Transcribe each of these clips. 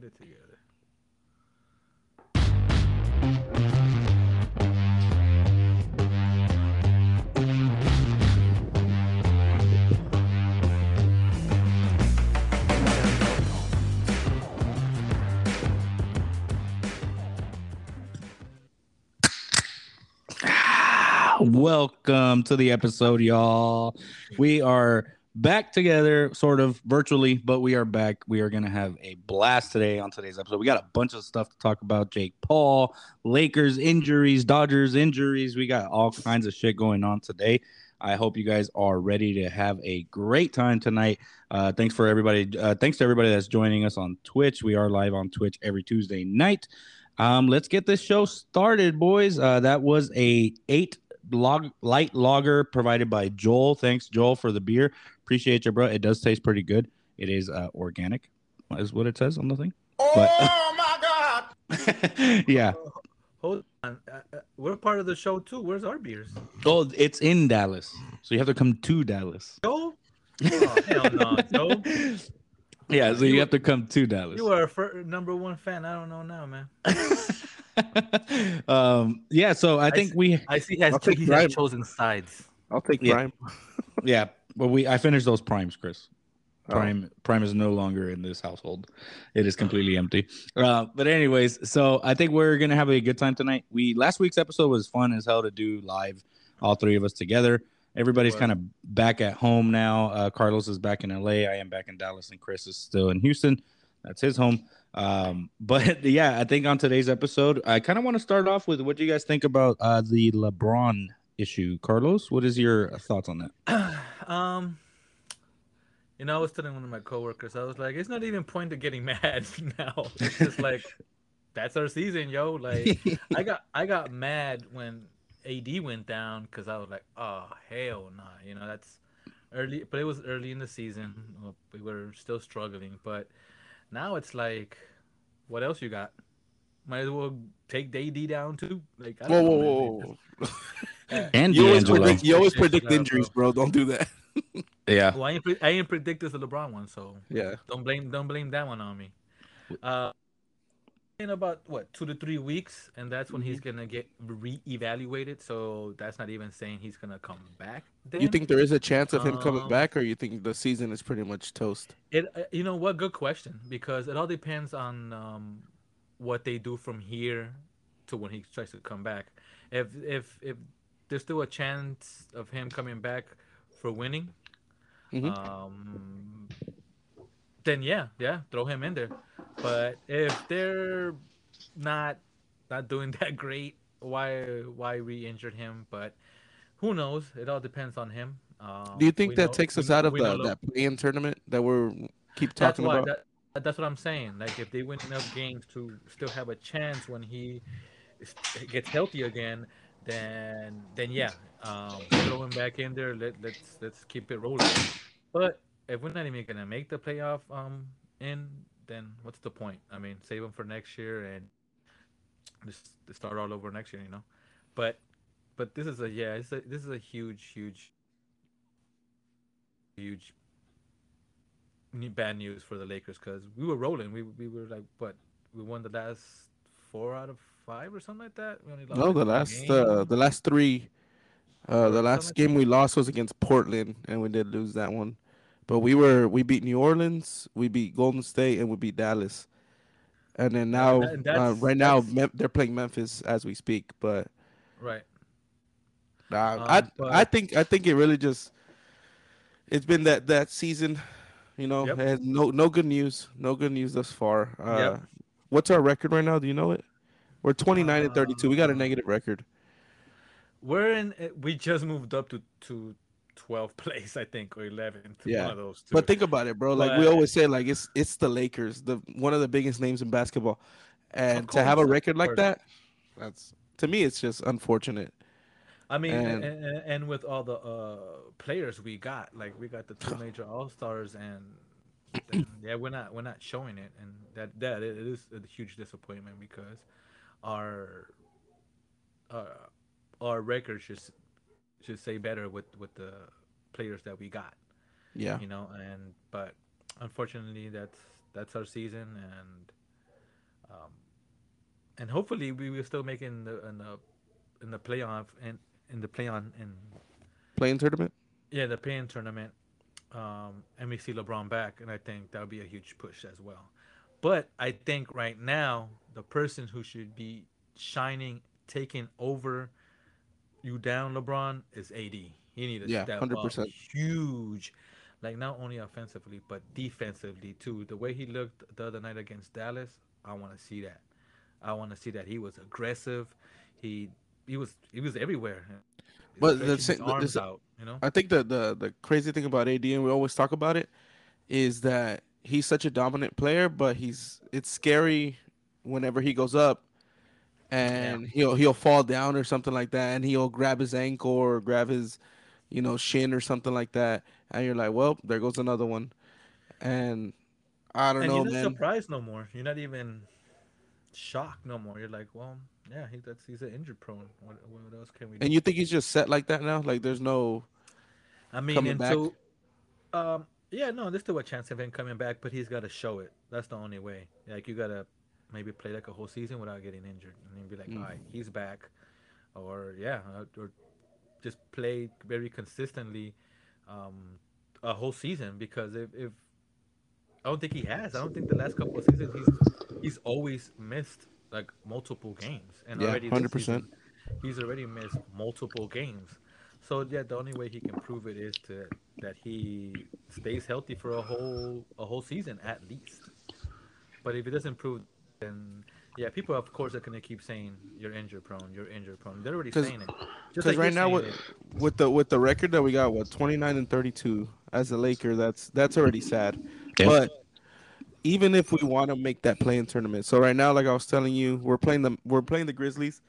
get it together. Ah, welcome to the episode, y'all. We are back together, sort of virtually, but we are back. We are going to have a blast today on today's episode. We got a bunch of stuff to talk about Jake Paul, Lakers injuries, Dodgers injuries. We got all kinds of shit going on today. I hope you guys are ready to have a great time tonight. Uh, thanks for everybody. Uh, thanks to everybody that's joining us on Twitch. We are live on Twitch every Tuesday night. Um, let's get this show started, boys. Uh, that was a eight log light lager provided by Joel. Thanks, Joel, for the beer. Appreciate you, bro. It does taste pretty good. It is uh, organic, is what it says on the thing. Oh my god! yeah. Hold on, uh, uh, we're part of the show too. Where's our beers? Oh, it's in Dallas, so you have to come to Dallas. Joe? Oh, hell no, Joe. Yeah, so you have to come to Dallas. You are a fir- number one fan. I don't know now, man. um, yeah, so I think s- we, I see. Has, I'll take he has chosen sides. I'll take Yeah. Prime. yeah, but we, I finished those primes, Chris. Oh. Prime, Prime is no longer in this household. It is completely empty. Uh, but anyways, so I think we're gonna have a good time tonight. We last week's episode was fun as hell to do live, all three of us together. Everybody's kind of back at home now. Uh, Carlos is back in LA. I am back in Dallas, and Chris is still in Houston. That's his home. Um, but yeah, I think on today's episode, I kind of want to start off with what do you guys think about uh, the LeBron issue? Carlos, what is your thoughts on that? um, you know, I was telling one of my coworkers, I was like, it's not even point to getting mad now. It's just like that's our season, yo. Like I got I got mad when AD went down because I was like, oh hell nah, you know that's early, but it was early in the season. We were still struggling, but now it's like, what else you got? Might as well take AD down too. Like I Whoa, don't whoa, know, whoa, man. whoa! And You always predict, you always predict injuries, bro. Don't do that. Yeah. Well, I ain't, pre- I ain't predict this the LeBron one, so Yeah. don't blame don't blame that one on me. Uh, in about what two to three weeks, and that's when he's gonna get re-evaluated. So that's not even saying he's gonna come back. Then. You think there is a chance of him coming Um, back, or you think the season is pretty much toast? it? uh, You know what? Good question because it all depends on um, what they do from here to when he tries to come back. If if if there's still a chance of him coming back for winning, Mhm. um, then yeah, yeah, throw him in there. But if they're not not doing that great, why why re-injured him? But who knows? It all depends on him. Um, Do you think that know- takes us out of we the, that play-in tournament that we're keep That's talking why. about? That, that's what I'm saying. Like if they win enough games to still have a chance when he gets healthy again, then then yeah, um, throw him back in there. Let let's let's keep it rolling. But if we're not even gonna make the playoff um in, then what's the point? I mean, save him for next year and just start all over next year, you know. But but this is a yeah, it's a, this is a huge huge huge bad news for the Lakers because we were rolling. We we were like what we won the last four out of five or something like that. We only lost no, like the last uh, the last three. Uh, the last game we lost was against Portland, and we did lose that one. But we were we beat New Orleans, we beat Golden State, and we beat Dallas. And then now, and that- uh, right now, Mem- they're playing Memphis as we speak. But right. uh, Um, I I think I think it really just it's been that that season. You know, Yep. no no good news, no good news thus far. Uh, Yep. What's our record right now? Do you know it? We're 29 and 32. We got a negative record. We're in. uh, We just moved up to to 12th place, I think, or 11th. Yeah, One of those two. But think about it, bro. Like we always say, like it's it's the Lakers, the one of the biggest names in basketball, and to have a record like that, that's to me, it's just unfortunate. I mean, and- and, and, and with all the uh, players we got, like we got the two major All Stars, and, and yeah, we're not we're not showing it, and that that it is a huge disappointment because our uh, our record should should say better with with the players that we got, Yeah, you know, and but unfortunately that's that's our season, and um and hopefully we will still make it in the in the in the playoff and in the play on in Playing tournament. yeah the play-in tournament. Um, and we see LeBron back, and I think that would be a huge push as well. But I think right now the person who should be shining, taking over you down, LeBron, is AD. He need to Yeah, step 100%. up huge, like not only offensively but defensively too. The way he looked the other night against Dallas, I want to see that. I want to see that he was aggressive. He he was he was everywhere. But the Stretching sa- his the- arms out, you know. I think the, the the crazy thing about AD, and we always talk about it, is that he's such a dominant player, but he's it's scary whenever he goes up and he'll he'll fall down or something like that, and he'll grab his ankle or grab his, you know, shin or something like that, and you're like, well, there goes another one, and I don't and know, you're not man. surprised no more. You're not even shocked no more. You're like, well, yeah, he, that's he's an injured prone. What, what else can we do? And you think he's just set like that now? Like there's no I mean, coming until, um, yeah, no, there's still a chance of him coming back, but he's got to show it. That's the only way. Like you gotta maybe play like a whole season without getting injured, and then be like, Mm. all right, he's back, or yeah, uh, or just play very consistently, um, a whole season. Because if, if I don't think he has, I don't think the last couple of seasons he's he's always missed like multiple games, and Yeah, already 100%. season, he's already missed multiple games. So yeah, the only way he can prove it is to that he stays healthy for a whole a whole season at least. But if he doesn't prove, then yeah, people of course are gonna keep saying you're injury prone, you're injury prone. They're already 'Cause- saying it. Just because like right now with, it. with the with the record that we got, what 29 and 32 as a Laker, that's that's already sad. Yeah. But even if we want to make that playing tournament, so right now, like I was telling you, we're playing the we're playing the Grizzlies.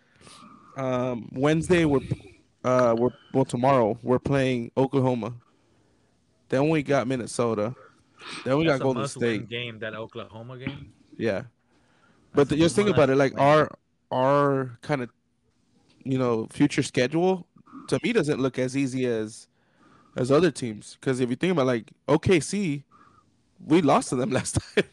Um, Wednesday we're uh we're well tomorrow we're playing Oklahoma. Then we got Minnesota. Then we That's got a Golden State. game. That Oklahoma game. Yeah. But That's a just think about it, like our our kind of you know future schedule to me doesn't look as easy as as other teams because if you think about like OKC, we lost to them last time.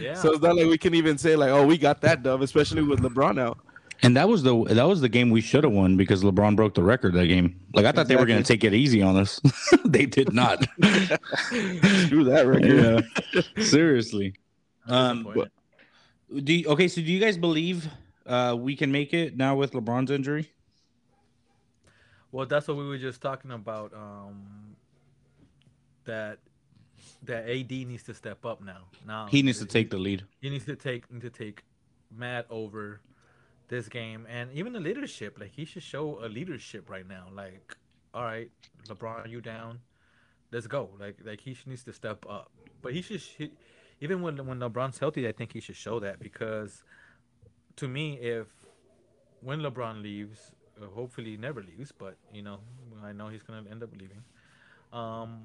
Yeah. So it's not like we can even say like, oh, we got that dub, especially with LeBron out. And that was the that was the game we should have won because LeBron broke the record that game. Like I thought they were going to take it easy on us. they did not. Screw that record. yeah, seriously. Um, disappointed. Do you, okay, so do you guys believe uh, we can make it now with LeBron's injury? Well, that's what we were just talking about. Um, that that AD needs to step up now. Now He needs to take the lead. He needs to take need to take Matt over this game, and even the leadership. Like he should show a leadership right now. Like, all right, LeBron, you down? Let's go. Like like he needs to step up. But he should he, even when when LeBron's healthy, I think he should show that because to me, if when LeBron leaves, uh, hopefully he never leaves, but you know, I know he's gonna end up leaving. Um,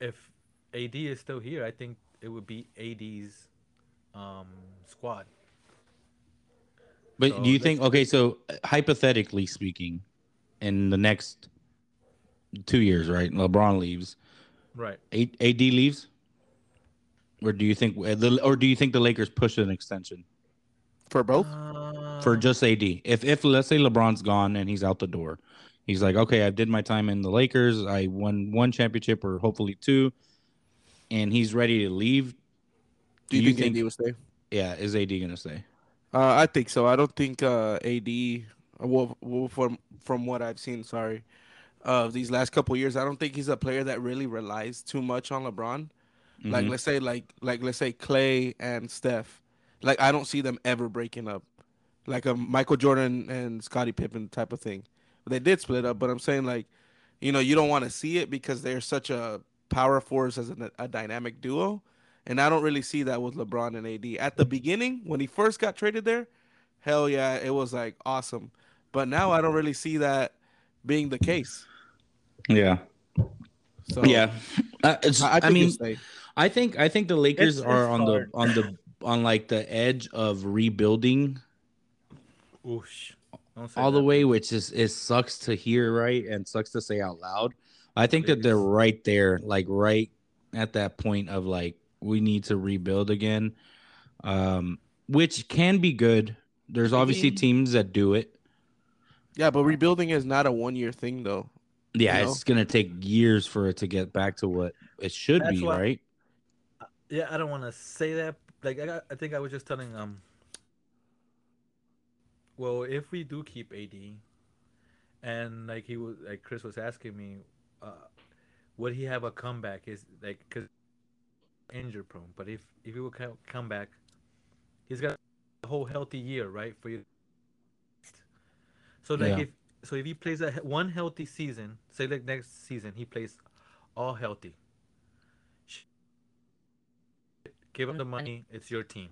if AD is still here, I think it would be AD's um squad. But So do you think okay, so uh, hypothetically speaking, in the next two years, right? LeBron leaves. Right. AD leaves? Or do you think uh, the or do you think the Lakers push an extension For both? for Uh, just AD? If if let's say LeBron's gone and he's out the door. He's like, "Okay, I did my time in the Lakers. I won one championship or hopefully two and he's ready to leave." Do you, you think, think- AD will stay? Yeah, is AD going to stay? Uh, I think so. I don't think uh, AD. Well, well, from from what I've seen, sorry, of these last couple years, I don't think he's a player that really relies too much on LeBron. Like Mhm. let's say like like let's say Klay and Steph. Like I don't see them ever breaking up, like a Michael Jordan and Scottie Pippen type of thing. They did split up, but I'm saying like, you know, you don't want to see it because they're such a power force as a, a dynamic duo, and I don't really see that with LeBron and AD. At the beginning, when he first got traded there, hell yeah, it was like awesome. But now I don't really see that being the case. Yeah. So yeah. Uh, it's, I, I, I, mean. I think I think the Lakers It's- are it's on hard. the on the on like the edge of rebuilding Oosh. Don't say all the way, which is it sucks to hear, right? And sucks to say out loud. I think that they're right there, like right at that point of like we need to rebuild again. Um, which can be good, There's obviously Maybe- teams that do it. Yeah, but rebuilding is not a one year thing though. Yeah, You know? it's gonna take years for it to get back to what it should That's be, why- right? Yeah, I don't want to say that. Like, I, got, I think I was just telling um. Well, if we do keep AD, and like he was, like Chris was asking me, uh, would he have a comeback? Is like because injury prone, but if if he would come back, he's got a whole healthy year, right? For you. So like Yeah. if so if he plays a one healthy season, say like next season he plays all healthy. Give him the money. It's your team.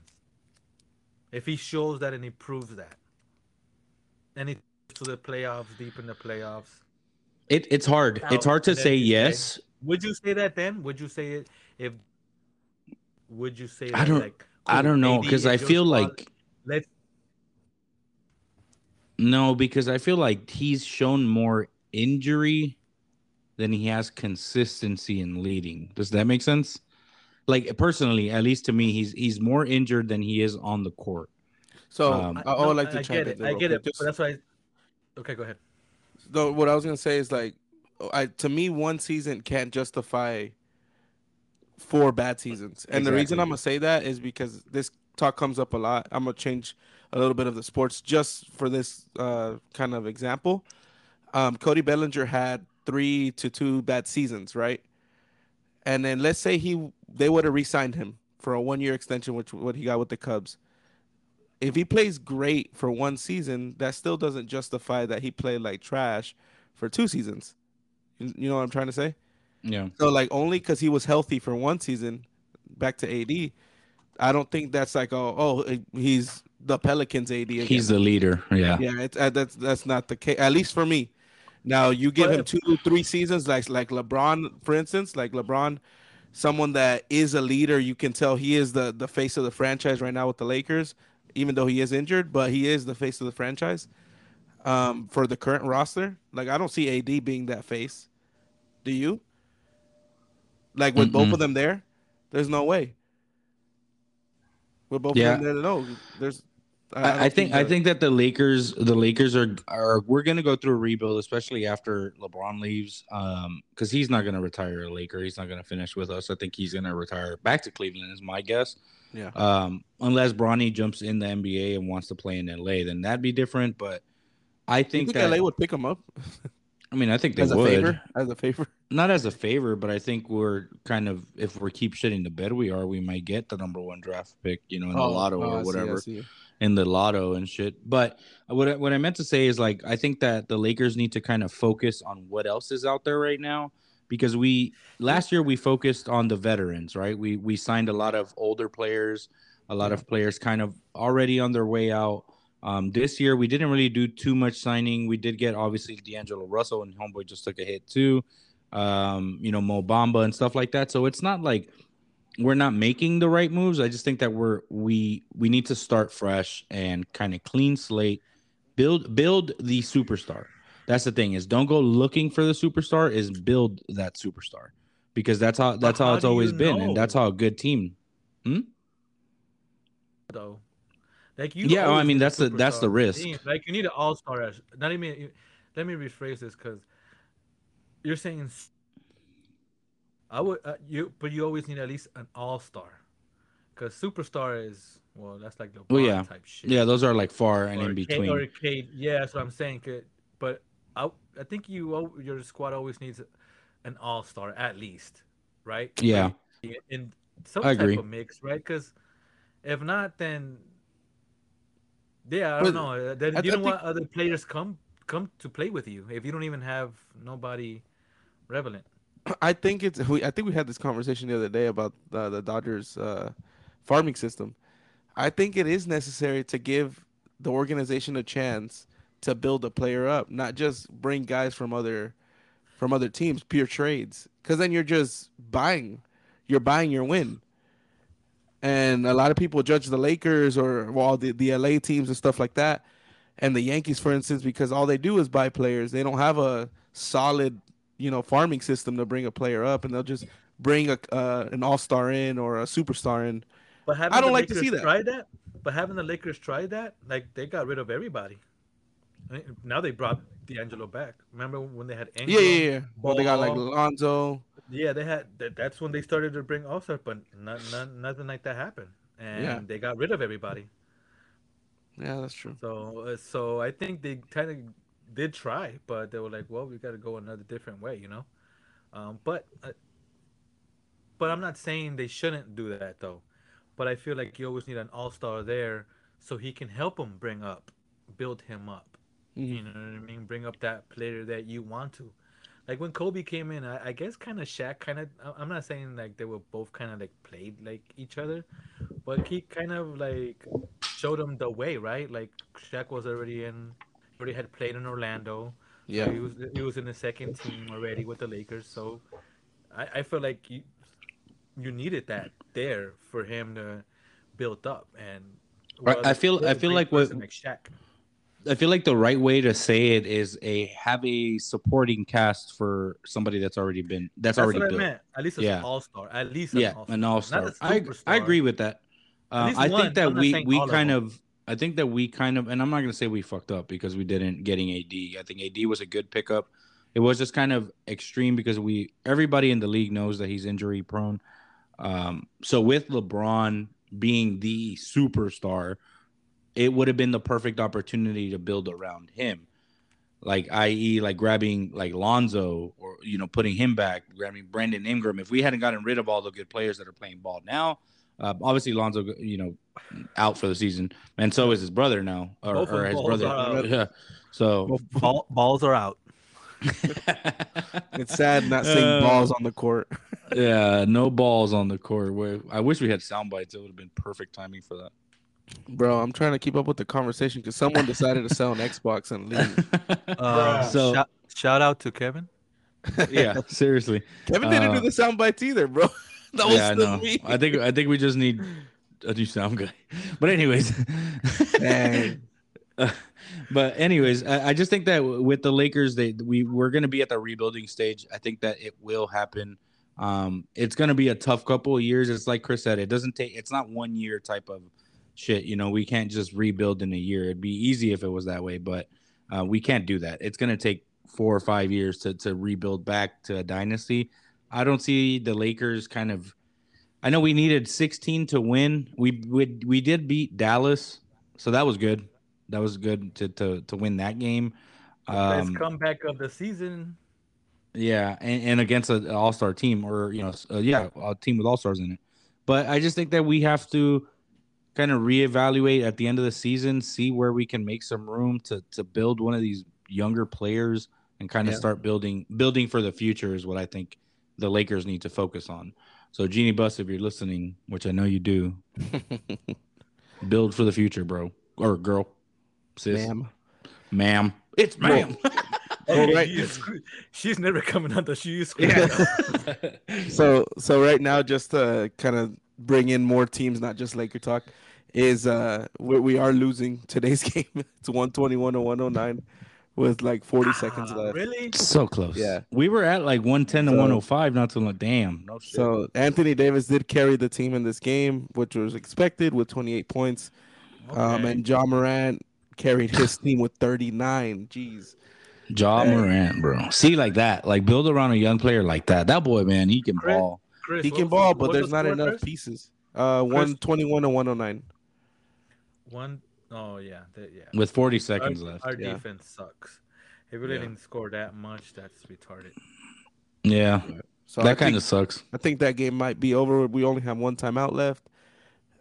If he shows that and he proves that, and he to the playoffs, deep in the playoffs, It it's hard. It's hard to say you say- yes. would you say that then? Would you say it if? Would you say? I don't- Like, I don't know because I feel squad, like let's no, because I feel like he's shown more injury than he has consistency in leading. Does that make sense? Like personally, at least to me, he's he's more injured than he is on the court. So Um, I, I would like to I get it. I get quick. it. Just- But that's why. I, okay, go ahead. No, what I was gonna say is like, I to me one season can't justify four bad seasons, and the reason I'm gonna say that is because this talk comes up a lot. I'm gonna change a little bit of the sports just for this uh, kind of example. Um, Cody Bellinger had three to two bad seasons, right? And then let's say he they would have re-signed him for a one year extension, which what he got with the Cubs. If he plays great for one season, that still doesn't justify that he played like trash for two seasons. You you know what I'm trying to say? Yeah. So like only because he was healthy for one season, back to AD, I don't think that's like oh oh he's the Pelicans AD. Again. He's the leader. Yeah. yeah, it's, uh, that's that's not the case. At least for me. Now you give him two three seasons like like LeBron for instance, like LeBron, someone that is a leader. You can tell he is the the face of the franchise right now with the Lakers, even though he is injured, but he is the face of the franchise. Um, for the current roster, like I don't see AD being that face. Do you? Like with both Mm-mm. of them there, there's no way. With both Yeah. there, there's. I, I think I that- think that the Lakers the Lakers are are we're gonna go through a rebuild, especially after LeBron leaves. Um, because he's not gonna retire a Laker. He's not gonna finish with us. I think he's gonna retire back to Cleveland, is my guess. Yeah. Um, unless Bronny jumps in the NBA and wants to play in LA, then that'd be different. But I Do you think, think that LA would pick him up I mean I think they as a would favor? As a favor. not as a favor, but I think we're kind of if we keep shitting the bed we are, we might get the number one draft pick, you know, in the oh, lotto oh, I or see, I whatever. see. in the lotto and shit. But what I, what I meant to say is like I think that the Lakers need to kind of focus on what else is out there right now because we last year we focused on the veterans, right? We we signed a lot of older players, a lot of players kind of already on their way out. Um, this year we didn't really do too much signing. We did get obviously D'Angelo Russell and Homeboy just took a hit too. Um, you know, Mo Bamba and stuff like that. So it's not like we're not making the right moves. I just think that we're we we need to start fresh and kind of clean slate, build build the superstar. That's the thing is don't go looking for the superstar, is build that superstar because that's how that's how, how it's you always been, and that's how a good team. Hmm? Though. Like you. Yeah, well, I mean, that's the- that's the risk. team. Like you need an all star. Not even. Let me rephrase this because you're saying. I would uh, you, but you always need at least an all star, because superstar is well, that's like the Well, yeah. type shit. Yeah, those are like far and or in K- between. or K, yeah, that's what I'm saying. But I, I think you your squad always needs an all star at least, right? Yeah. In some I type agree. of mix, right? Because if not, then yeah, I But don't know. uh, Then I- you I don't think- want other players come come to play with you if you don't even have nobody relevant. I think it's we. I think we had this conversation the other day about uh, the Dodgers uh, farming system. I think it is necessary to give the organization a chance to build a player up, not just bring guys from other from other teams, pure trades. Because then you're just buying, you're buying your win. And a lot of people judge the Lakers or well the the LA teams and stuff like that, and the Yankees, for instance, because all they do is buy players. They don't have a solid you know farming system to bring a player up, and they'll just bring a uh, an all star in or a superstar in. But I don't like to see Lakers that. Tried that? But having the Lakers try that, like they got rid of everybody. I mean, Now they brought D'Angelo back. Remember when they had Yeah, Ingram? yeah, yeah. Well, they got like Lonzo. Yeah, they had. That, that's when they started to bring All Star, but not, not, nothing like that happened, and Yeah. they got rid of everybody. Yeah, that's true. So, uh, so I think they kind of did try, but they were like, "Well, we got to go another different way," you know. Um, but, uh, but I'm not saying they shouldn't do that though. But I feel like you always need an all star there, so he can help him bring up, build him up. Mhm. You know what I mean? Bring up that player that you want to. Like when Kobe came in, I, I guess kind of Shaq kind of. I'm not saying like they were both kind of like played like each other, but he kind of like showed him the way, right? Like Shaq was already in, already had played in Orlando. so Yeah. he was he was in the second team already with the Lakers. So I, I feel like you you needed that there for him to build up and. I- I feel- I feel like person like Shaq. I feel like the right way to say it is a have a supporting cast for somebody that's already been that's, That's already built. meant. At least an Yeah. all star. At least an yeah, an all star. I I agree with that. Uh, I one. think that I'm we we of kind them. of I think that we kind of and I'm not gonna say we fucked up because we didn't getting AD. I think AD was a good pickup. It was just kind of extreme because we everybody in the league knows that he's injury prone. Um, so with LeBron being the superstar, it would have been the perfect opportunity to build around him. Like i.e. like grabbing like Lonzo or you know putting him back, grabbing Brandon Ingram. If we hadn't gotten rid of all the good players that are playing ball now, uh, obviously Lonzo you know out for the season, and so is his brother now, or, or his brother. Yeah. So Ball, balls are out. It's sad not seeing Uh, balls on the court. yeah, no balls on the court. I wish we had sound bites. It would have been perfect timing for that. Bro, I'm trying to keep up with the conversation because someone decided to sell an Xbox and leave. Uh, So- shout, shout out to Kevin. yeah, seriously. Kevin didn't Uh, do the sound bites either, bro. that was yeah, I still know. me. I think I think we just need a new sound guy. But anyways, Dang. Uh, but anyways, I, I just think that with the Lakers, they we we're gonna be at the rebuilding stage. I think that it will happen. Um, it's gonna be a tough couple of years. It's like Chris said, it doesn't take. It's not one year type of shit. You know, we can't just rebuild in a year. It'd be easy if it was that way, but uh, we can't do that. It's gonna take four or five years to to rebuild back to a dynasty. I don't see the Lakers kind of. I know we needed 16 to win. We we, we did beat Dallas, so that was good. That was good to to to win that game. Best Um, comeback of the season. yeah, and, and against an all star team, or you know, uh, yeah, a team with all stars in it. But I just think that we have to kind of reevaluate at the end of the season, see where we can make some room to to build one of these younger players and kind of Yeah. start building building for the future is what I think the Lakers need to focus on. So Jeanie Buss, if you're listening, which I know you do, build for the future, bro or girl, sis, Ma'am. ma'am. It's ma'am. Well, right. She is- she's never coming out the shoes. Yeah. So so right now, just to kind of bring in more teams, not just Laker talk, is uh we, we are losing today's game. It's 121 to 109 with like 40 seconds Ah, left. Really? so close. Yeah. we were at like 110 to 105 not too long. Damn. No shit. So Anthony Davis did carry the team in this game, which was expected with 28 points. Um, and Ja Morant carried his team with 39. Jeez. Ja Hey. Morant, bro. See like that, like build around a young player like that. That boy, man, he can Chris- ball. Chris, He can was the- ball, but there's the not score, enough Chris? pieces. Uh, 121 to 109. One oh yeah, that, yeah. with 40 Our, seconds left. our Yeah. defense sucks. If we Yeah. didn't score that much, that's retarded. Yeah, So that kind of sucks. I think that game might be over. We only have one timeout left.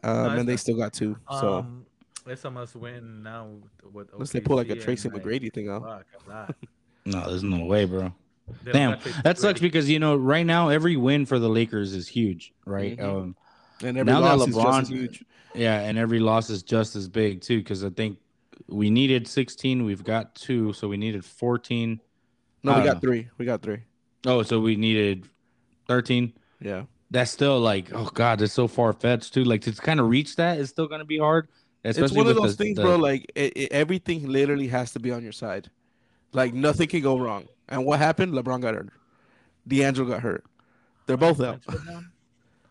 Um, No, and they not. still got two. So Um, let's almost win now with unless they pull like a Tracy and, like, McGrady thing out. fuck, a lot. No, there's no way, bro. They Damn, that sucks McGrady. because you know right now every win for the Lakers is huge, right? Mhm. Um, And every now that loss is just LeBron- as huge. yeah, and every loss is just as big too because I think we needed 16, we've got two, so we needed 14. No, we got know. three. We got three. Oh, so we needed 13. Yeah. That's still like, oh god, it's so far fetched too. Like to kind of reach that is still gonna be hard. Especially it's one of with those the- things, the- bro. Like it, it- everything literally has to be on your side. Like nothing can go wrong. And what happened? LeBron got hurt. D'Angelo got hurt. They're How both out. points were down?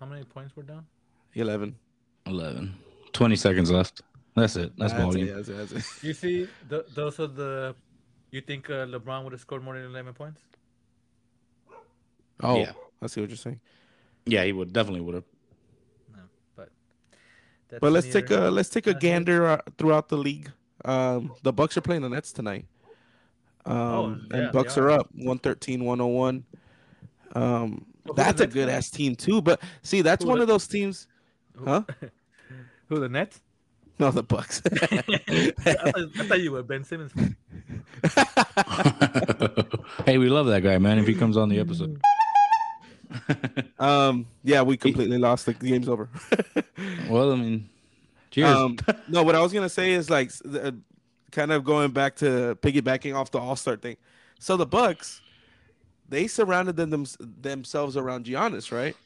How many points were down? Eleven. 11. 20 seconds left. That's it. That's That's volume. it, that's it, that's it. You see, th- those are the. You think uh, LeBron would have scored more than 11 points? Oh, Yeah. I see what you're saying. Yeah, he would definitely would have. No, but. That's But let's take a let's take a gander uh, throughout the league. Um, the Bucks are playing the Nets tonight. Um, Oh, yeah, and Bucks are are. up 113 101. Um, Well, that's a good ass team too. But see, that's Who one the- of those teams. Who- Huh? Who the Nets? No, the Bucks. I, thought, I thought you were Ben Simmons. hey, we love that guy, man. If he comes on the episode. um, yeah, we completely lost. The game's over. well, I mean, cheers. Um, no, what I was gonna say is like the- kind of going back to piggybacking off the All Star thing. So the Bucks, they surrounded them, them themselves around Giannis, right?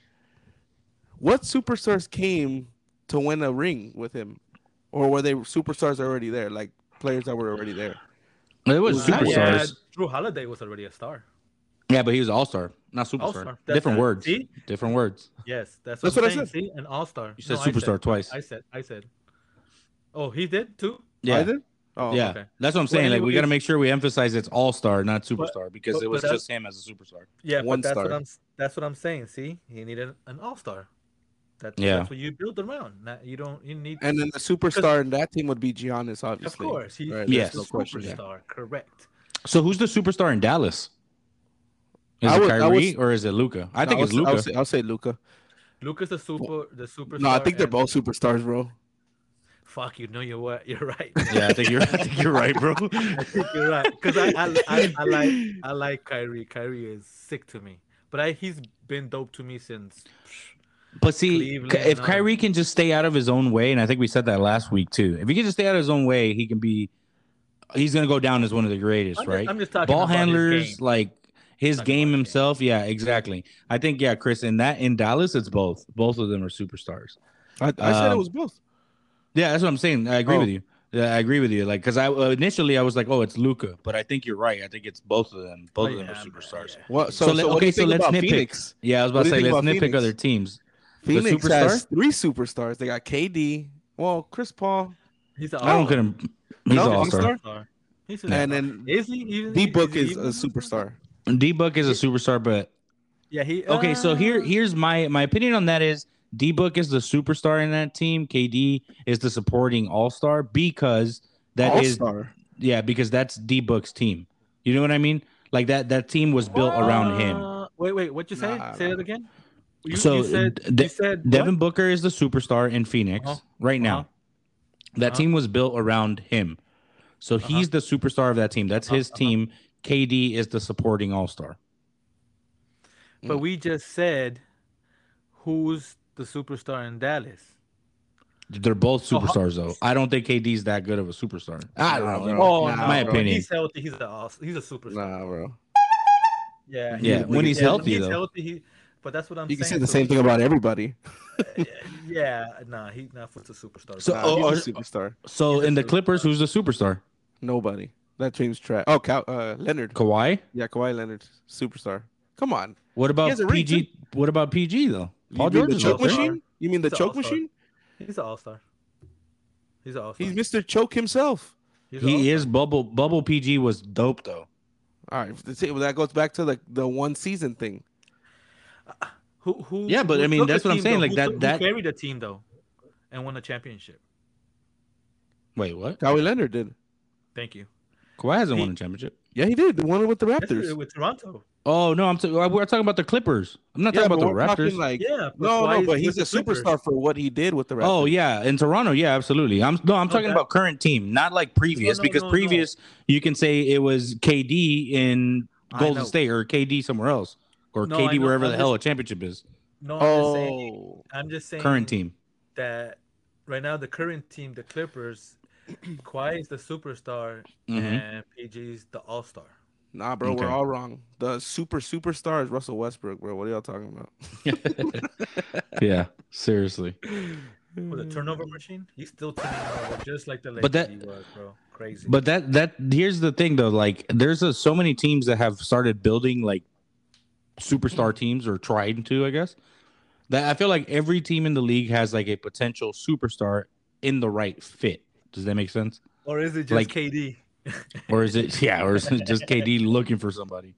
What superstars came to win a ring with him, or were they superstars already there, like players that were already there? it was was superstars. Yeah, Yeah, Jrue Holiday was already a star. Yeah, but he was all star, not superstar. All-star. Different it. words. See? Different words. Yes, that's, That's what, what I said. See, an all star. You said superstar twice. I said, I said. Oh, he did too. Yeah. I did? Oh, yeah, okay. that's what I'm saying. like we got to make sure we emphasize it's all star, not superstar, because but- it was just him as a superstar. Yeah, One that's star. what I'm. That's what I'm saying. See, he needed an all star. That's, Yeah. that's what you build around. Not, you don't. You need. And then the superstar in that team would be Giannis, obviously. of course, he, Right, he's Yes. the no question, yeah. superstar. Correct. So who's the superstar in Dallas? Is I it would- I Kyrie would- or is it Luka? I think I'll it's say- I'll Luka. say, I'll say Luka. Lucas the super. The superstar. No, I think they're both superstars, bro. Fuck you. know you're what? You're right. Yeah, I think you're. I think you're right, bro. I think you're right. Because I, I, I, I like I like Kyrie. Kyrie is sick to me, but I he's been dope to me since. But see, Cleveland, if no. Kyrie can just stay out of his own way, and I think we said that last week too. If he can just stay out of his own way, he can be. He's gonna go down as one of the greatest, I'm just, right? I'm just talking Ball about his handlers, game. like his game about his game. himself. Yeah, exactly. I think yeah, Chris. In that in Dallas, it's both. Both of them are superstars. I, I said it Um, was both. Yeah, that's what I'm saying. I agree Oh. with you. Yeah, I agree with you. Like, because I uh, initially I was like, oh, it's Luka, but I think you're right. I think it's both of them. Both of them are superstars. yeah. What? So, So so, what okay, so let's nitpick. Phoenix? Yeah, I was about What to say let's nitpick Phoenix? other teams. Phoenix superstar? has three superstars. They got KD, well, Chris Paul, He's i don't consider him. He's No, all all-star? star. star. He's and an then is he even D Book he is a superstar. D Book is a superstar, but Yeah, he. okay. So here, uh, here's my my opinion on that is D Book is the superstar in that team. KD is the supporting All Star because that is All-star. yeah because that's D Book's team. You know what I mean? Like that that team was built around him. Uh, Wait, wait. What you say? Nah, say nah. it again. You, So, you said D- you said Devin what? Booker is the superstar in Phoenix Uh-huh. right now. Uh-huh. That Uh-huh. team was built around him. So he's the superstar of that team. That's Uh-huh, his uh-huh. team. KD is the supporting all star. But we just said who's the superstar in Dallas. They're both superstars, though. I don't think KD's that good of a superstar. I don't know. bro. Oh, Nah, my bro. opinion. He's healthy. He's a awesome- he's a superstar. Nah, bro. Yeah, Yeah, he- when he's yeah, healthy, he's though. healthy. He, but that's what I'm saying. You can say the so same thing about everybody. Yeah, nah, he's not for the superstar. So- Nah, oh, he's oh, a superstar. So He's a in the. Clippers, who's the superstar? Nobody. That team's trash. Oh, Cow- uh, Leonard. Kawhi. Yeah, Kawhi Leonard, superstar. Come on. What about has a PG? What about PG though? Paul you mean the choke machine? You mean the He's choke machine? he's an all star. He's an all star. He's Mr. Choke himself. He is bubble. Bubble PG was dope though. All right, that's it. Well, that goes back to like the one season thing. Uh, who, who, Yeah, but who I mean, that's what I'm saying, though? like, Who that- who that- carried the team though, and won a championship. Wait, what? Kawhi Leonard did. Thank you. Kawhi hasn't He- won a championship. Yeah, he did. The one with the Yes, Raptors. with Toronto. Oh no, I'm t- we're talking about the Clippers. I'm not Yeah, talking about the talking Raptors. like Yeah. no, no, but he's a the Clippers? superstar for what he did with the Raptors. Oh yeah, in Toronto, yeah, absolutely. I'm no, I'm talking Okay. about current team, not like previous, no, because no, no. previous you can say it was KD in Golden. State or KD somewhere else or No, KD wherever I'm the hell a championship is. No, I'm just saying. Oh, I'm just saying. Current team. that right now the current team, the Clippers, Kawhi is the superstar Mhm. and PG's the all star. Nah, bro, Okay. we're all wrong. The super superstar is Russell Westbrook, bro. What are y'all talking about? yeah, seriously. With a turnover machine, he's still turning over just like the Lakers But that- he was, bro. Crazy. But that that here's the thing though, like there's a, so many teams that have started building like superstar mm-hmm. teams or trying to, I guess. That I feel like every team in the league has like a potential superstar in the right fit. Does that make sense? Or is it just Like- KD? Or is it yeah, or is it just KD looking for somebody?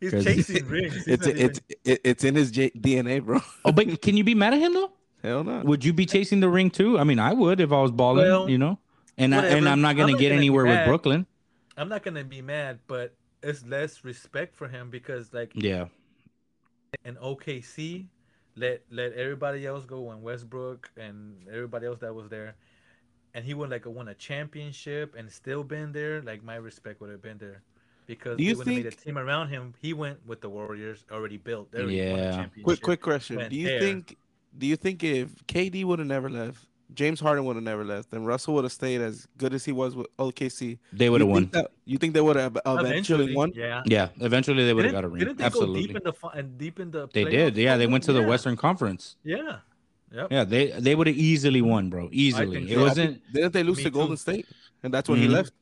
He's 'Cause- chasing rings. He's It's not it's it, it's in his J- DNA, bro. Oh, but can you be mad at him though? Hell no. Would you be chasing the ring too? I mean, I would if I was balling, Well, you know. And I, and i'm not gonna I'm not get gonna anywhere with. Brooklyn. I'm not gonna be mad, but it's less respect for him because like Yeah, and OKC, let let everybody else go when Westbrook and everybody else that was there, and he would like won a championship and still been there. Like my respect would have been there, because Do he you would have made a team around him. He went with the Warriors already built. They already won a Yeah. championship. Quick quick question. went Do you there. think do you think if KD would have never left, James Harden would have never left, then Russell would have stayed as good as he was with OKC? they would have won. That, you think they would have eventually won? Yeah. Yeah, eventually they would have got a ring. didn't they Absolutely, go deep in the and deep in the? they did. Yeah, they went to the Yeah. Western Conference. Yeah. Yep. Yeah, they they would have easily won, bro. Easily. It so. Wasn't. Didn't they lose Me to Golden too. State? And that's when he Mhm. left.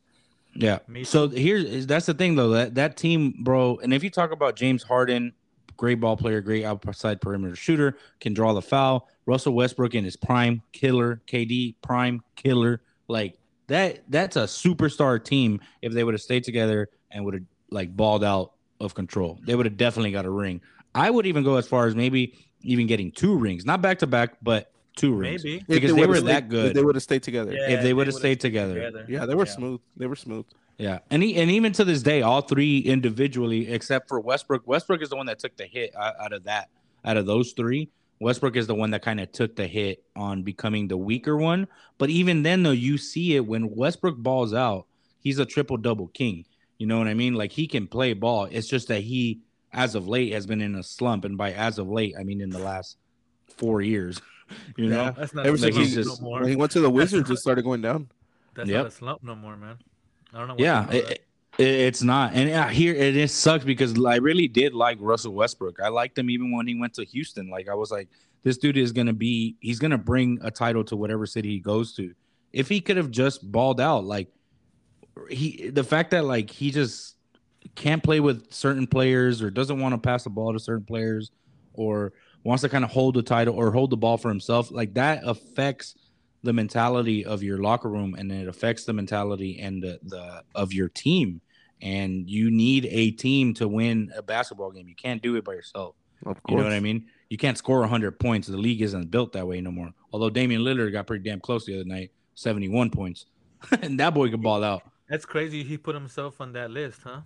Yeah. Me So here's is- that's the thing though that that team, bro. And if you talk about James Harden, great ball player, great outside perimeter shooter, can draw the foul. Russell Westbrook in his prime, killer. KD prime, killer. Like that. That's a superstar team. If they would have stayed together and would have like balled out of control, they would have definitely got a ring. I would even go as far as maybe even getting two rings, not back to back, but two rings. Maybe. Because they would've were stayed- that good. They would have stayed together. Yeah, If they would've would've stayed together. Yeah, they were smooth. They were smooth. Yeah, and he, and even to this day, all three individually, except for Westbrook. Westbrook is the one that took the hit out, out of that. Out of those three, Westbrook is the one that kind of took the hit on becoming the weaker one. But even then, though, you see it when Westbrook balls out, he's a triple double king. You know what I mean? Like he can play ball. It's just that he, as of late, has been in a slump, and by as of late, I mean in the last four years. You know, Yeah. That's not Ever since slump he's no just- more. When he went to the Wizards, it started going down. That's Yep. not a slump no more, man. I don't know. What yeah, to call that. it, it, it's not. And uh, I hear it just sucks because I really did like Russell Westbrook. I liked him even when he went to Houston. Like I was like, this dude is gonna be. He's gonna bring a title to whatever city he goes to. If he could have just balled out, like he, the fact that like he just can't play with certain players or doesn't want to pass the ball to certain players or wants to kind of hold the title or hold the ball for himself, like that affects the mentality of your locker room and it affects the mentality and the, the of your team. And you need a team to win a basketball game. You can't do it by yourself. Of course. You know what I mean? You can't score 100 points. The league isn't built that way no more. Although Damian Lillard got pretty damn close the other night, 71 points. and that boy could ball out. That's crazy. He put himself on that list, huh?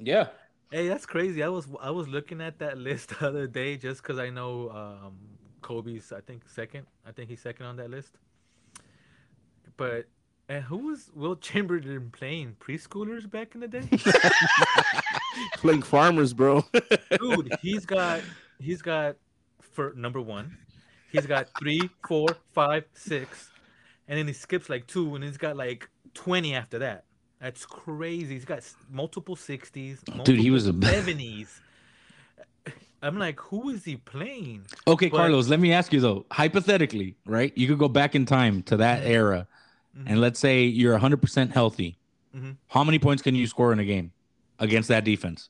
Yeah. Hey, that's crazy. I was I was looking at that list the other day just because I know um, Kobe's. I think second. I think he's second on that list. But and who was Wilt Chamberlain playing preschoolers back in the day? Playing farmers, bro. Dude, he's got he's got for number one, he's got three, four, five, six, and then he skips like two, and he's got like twenty after that. That's crazy. He's got multiple sixties, Dude, he was a- seventies. I'm like, who is he playing? Okay, But- Carlos, let me ask you though, hypothetically, right? You could go back in time to that Mhm. era Mhm. and let's say you're 100% healthy. Mhm. How many points can you score in a game against that defense?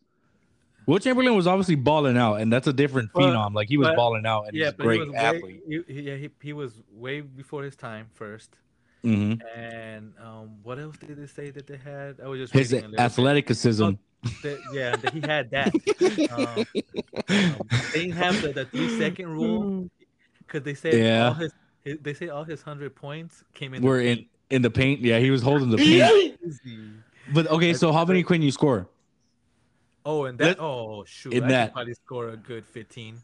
Wilt Chamberlain was obviously balling out, and that's a different But- phenom. Like he was but- balling out, and Yeah, he's a great he athlete. way, he, yeah, he, he was way before his time first. Hmm And um, what else did they say that they had? I was just His athleticism. that, yeah, that he had that. Um, um, they didn't have the, the three second rule because they said Yeah. all his, his they say all his hundred points came in. We're the in in the paint. Yeah, he was holding the paint. But okay, so how many can you score? Oh, and that oh shoot, in I that- probably score a good fifteen.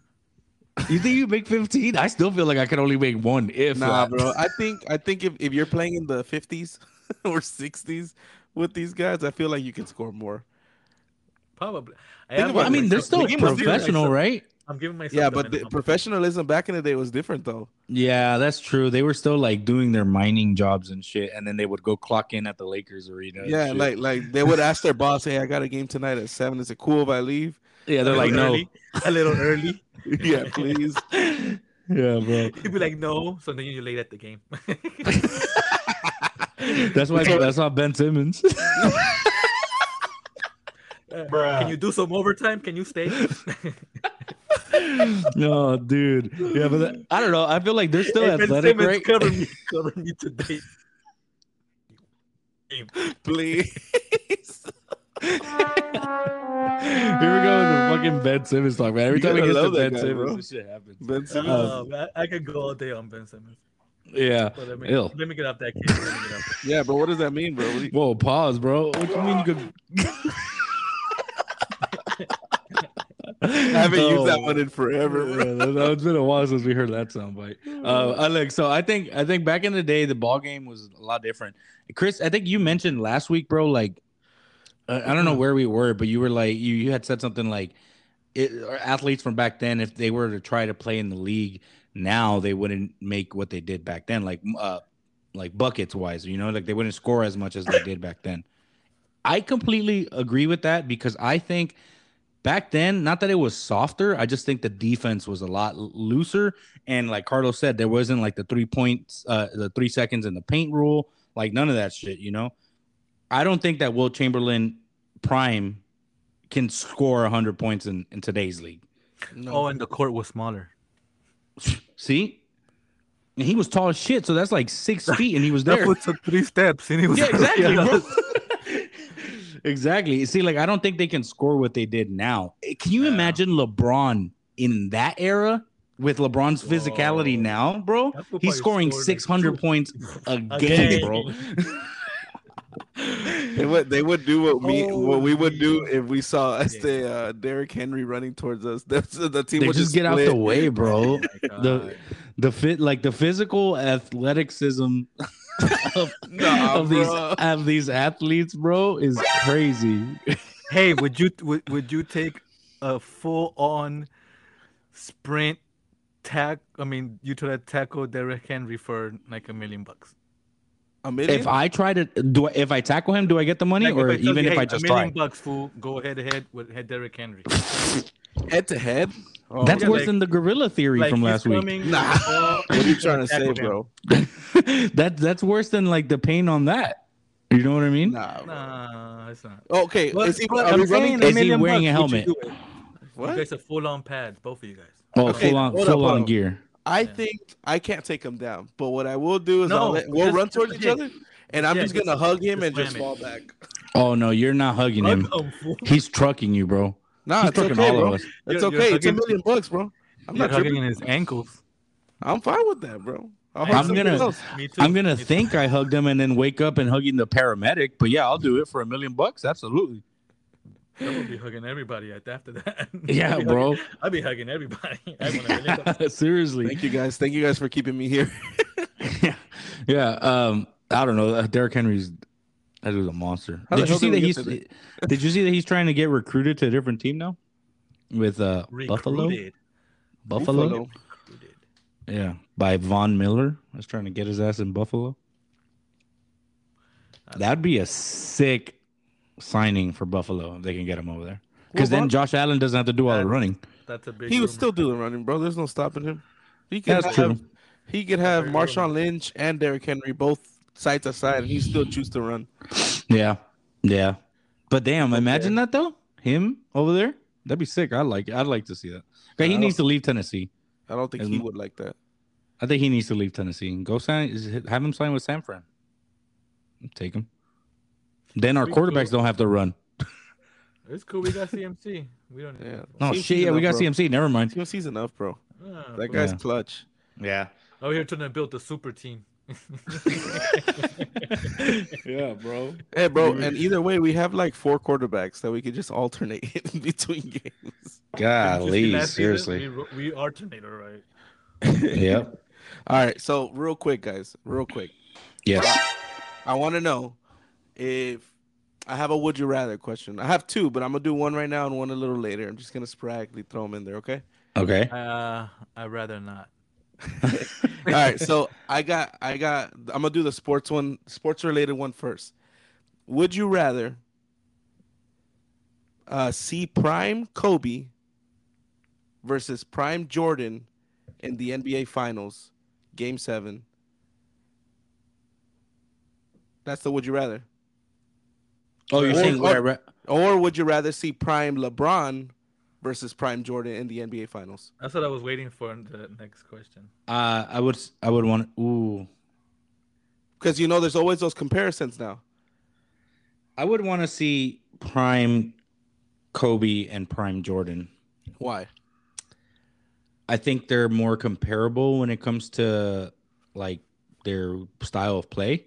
You think you make 15? I still feel like I can only make one if Nah, that. bro. I think I think if, if you're playing in the 50s or 60s with these guys, I feel like you can score more. Probably. Think am about I mean, giving they're still I'm myself- professional, right? I'm giving myself. Yeah, the but the professionalism back in the day was different though. Yeah, that's true. They were still like doing their mining jobs and shit, and then they would go clock in at the Lakers arena. and Yeah, like like they would ask their boss, "Hey, I got a game tonight at seven. Is it cool if I leave?" Yeah, they're like, little no, early, a little early. yeah, please. yeah, bro. You'd be like, no. So then you're late at the game. That's why that's why Ben Simmons. Uh, Can you do some overtime? Can you stay? no, dude. Yeah, but that- I don't know. I feel like they're still Hey, Ben athletic, Simmons, right? Cover me, cover me today. Please. Here we go with the fucking Ben Simmons talk, man. Every You time we gotta get to love Ben guy, Simmons, bro. this shit happens. Ben Simmons. Oh, man, I could go all day on Ben Simmons. Yeah. But let me, Ill. let me get off that kid. Let me get off. yeah, but what does that mean, bro? What you- Whoa, pause, bro. What do you mean you could? I haven't used that Oh. one in forever. bro. Yeah, that- that- it's been a while since we heard that soundbite. Uh, Alex, so I think I think back in the day the ball game was a lot different. Chris, I think you mentioned last week, bro. Like, uh, I don't know where we were, but you were like you you had said something like, it, athletes from back then, if they were to try to play in the league now, they wouldn't make what they did back then, like uh, like buckets wise. You know, like they wouldn't score as much as they did back then. I completely agree with that because I think back then, not that it was softer, I just think the defense was a lot looser. And like Carlos said, there wasn't like the three points, uh, the three seconds in the paint rule, like none of that shit, you know? I don't think that Wilt Chamberlain prime can score 100 points in, in today's league. No. Oh, and the court was smaller. See? And he was tall as shit, so that's like six feet, and he was That there. was took three steps, and he was Yeah, exactly, Yeah. bro. exactly. See, like I don't think they can score what they did now. Can you Yeah. imagine LeBron in that era with LeBron's physicality now, bro? He's scoring scored, like, 600 points a A game, game. bro. They would they would do what me what we would do if we saw shit. este uh, Derrick Henry running towards us. That's the team They would just get out the way, bro. Oh the the fit like the physical athleticism of, Nah, of these of these athletes, bro, is crazy. Hey, would you would, would you take a full on sprint tack? I mean, you to that tackle Derrick Henry for like a million bucks. A million? If I try to do, I, if I tackle him, do I get the money, Like, or I tell even you, if hey, I just a try? million bucks, fool, go head to head with head Derrick Henry. head to head. Oh, That's yeah, worse like- than the gorilla theory Like from he's last week. Nah. what are you trying to say, bro? that that's worse than like the pain on that. You know what I mean? Nah. bro. Nah, it's not. Okay, But- is he, but are I'm we running? saying a Is he million wearing a bucks, would you helmet? do? What? You guys are full on pads, both of you guys. Oh, Okay, full on, hold up, full hold on up. gear. I Yeah. think I can't take him down, but what I will do is No, I'll let, we'll just- run towards each other, and I'm Yeah, just just- gonna hug him just and just fall it. back. Oh no, you're not hugging him. Hug 'em, fool. He's trucking you, bro. Nah, He's it's trucking okay, all bro. of us. It's You're- you're okay. It's a million bucks, bro. I'm You're not hugging tripping. his ankles. I'm fine with that, bro. I'll I'm, gonna- else. Me too. I'm gonna think I hugged him and then wake up and hugging the paramedic. But yeah, I'll do it for a million bucks. Absolutely. I will be hugging everybody after that. Yeah, I'll be bro. Hugging, I'll be hugging everybody. I want a million bucks. Seriously. Thank you guys. Thank you guys for keeping me here. yeah. Yeah. Um. I don't know. Uh, Derrick Henry's that dude's a monster. How Did you see that he's? get Did you see that he's trying to get recruited to a different team now? With uh Buffalo. Recruited. Buffalo. Buffalo. Recruited. Yeah, by Von Miller. I was trying to get his ass in Buffalo. That'd be a sick signing for Buffalo if they can get him over there. Because Well, then Josh Allen doesn't have to do all the running. That's a big. He was rumor. still doing running, bro. There's no stopping him. He could That's have, true. He could have Marshawn Lynch and Derrick Henry both side to side, and he still choose to run. Yeah, yeah. But damn, imagine that though. Him over there. That'd be sick. I like. It. I'd like to see that. Okay, he I needs to leave Tennessee. I don't think As he would like that. I think he needs to leave Tennessee and go sign. Have him sign with San Fran. Take him. Then our Pretty cool. quarterbacks don't have to run. It's cool. We got CMC. We don't. Yeah. No CMC 's shit. Yeah, we got bro. CMC. Never mind. CMC's enough, bro. Ah, That bro. guy's Yeah. clutch. Yeah. Over here trying to build the super team. yeah, bro. Hey, bro. And either way, we have like four quarterbacks that we could just alternate in between games. Didn't you Golly, last season? seriously. We, we alternator, right? Yep. All right. So real quick, guys. Real quick. Yes. I want to know if I have a would you rather question. I have two, but I'm gonna do one right now and one a little later. I'm just gonna sporadically throw them in there. Okay. Okay. Uh, I'd rather not. All right. So I got, I got. I'm gonna do the sports one, sports related one first. Would you rather uh, see Prime Kobe versus Prime Jordan in the NBA Finals, Game Seven? That's the would you rather. Oh, you're Or- saying or- where? Or would you rather see Prime LeBron versus Prime Jordan in the NBA Finals? That's what I was waiting for in the next question. Uh, I would I would want ooh. Because you know, there's always those comparisons now. I would want to see prime Kobe and prime Jordan. Why? I think they're more comparable when it comes to like their style of play.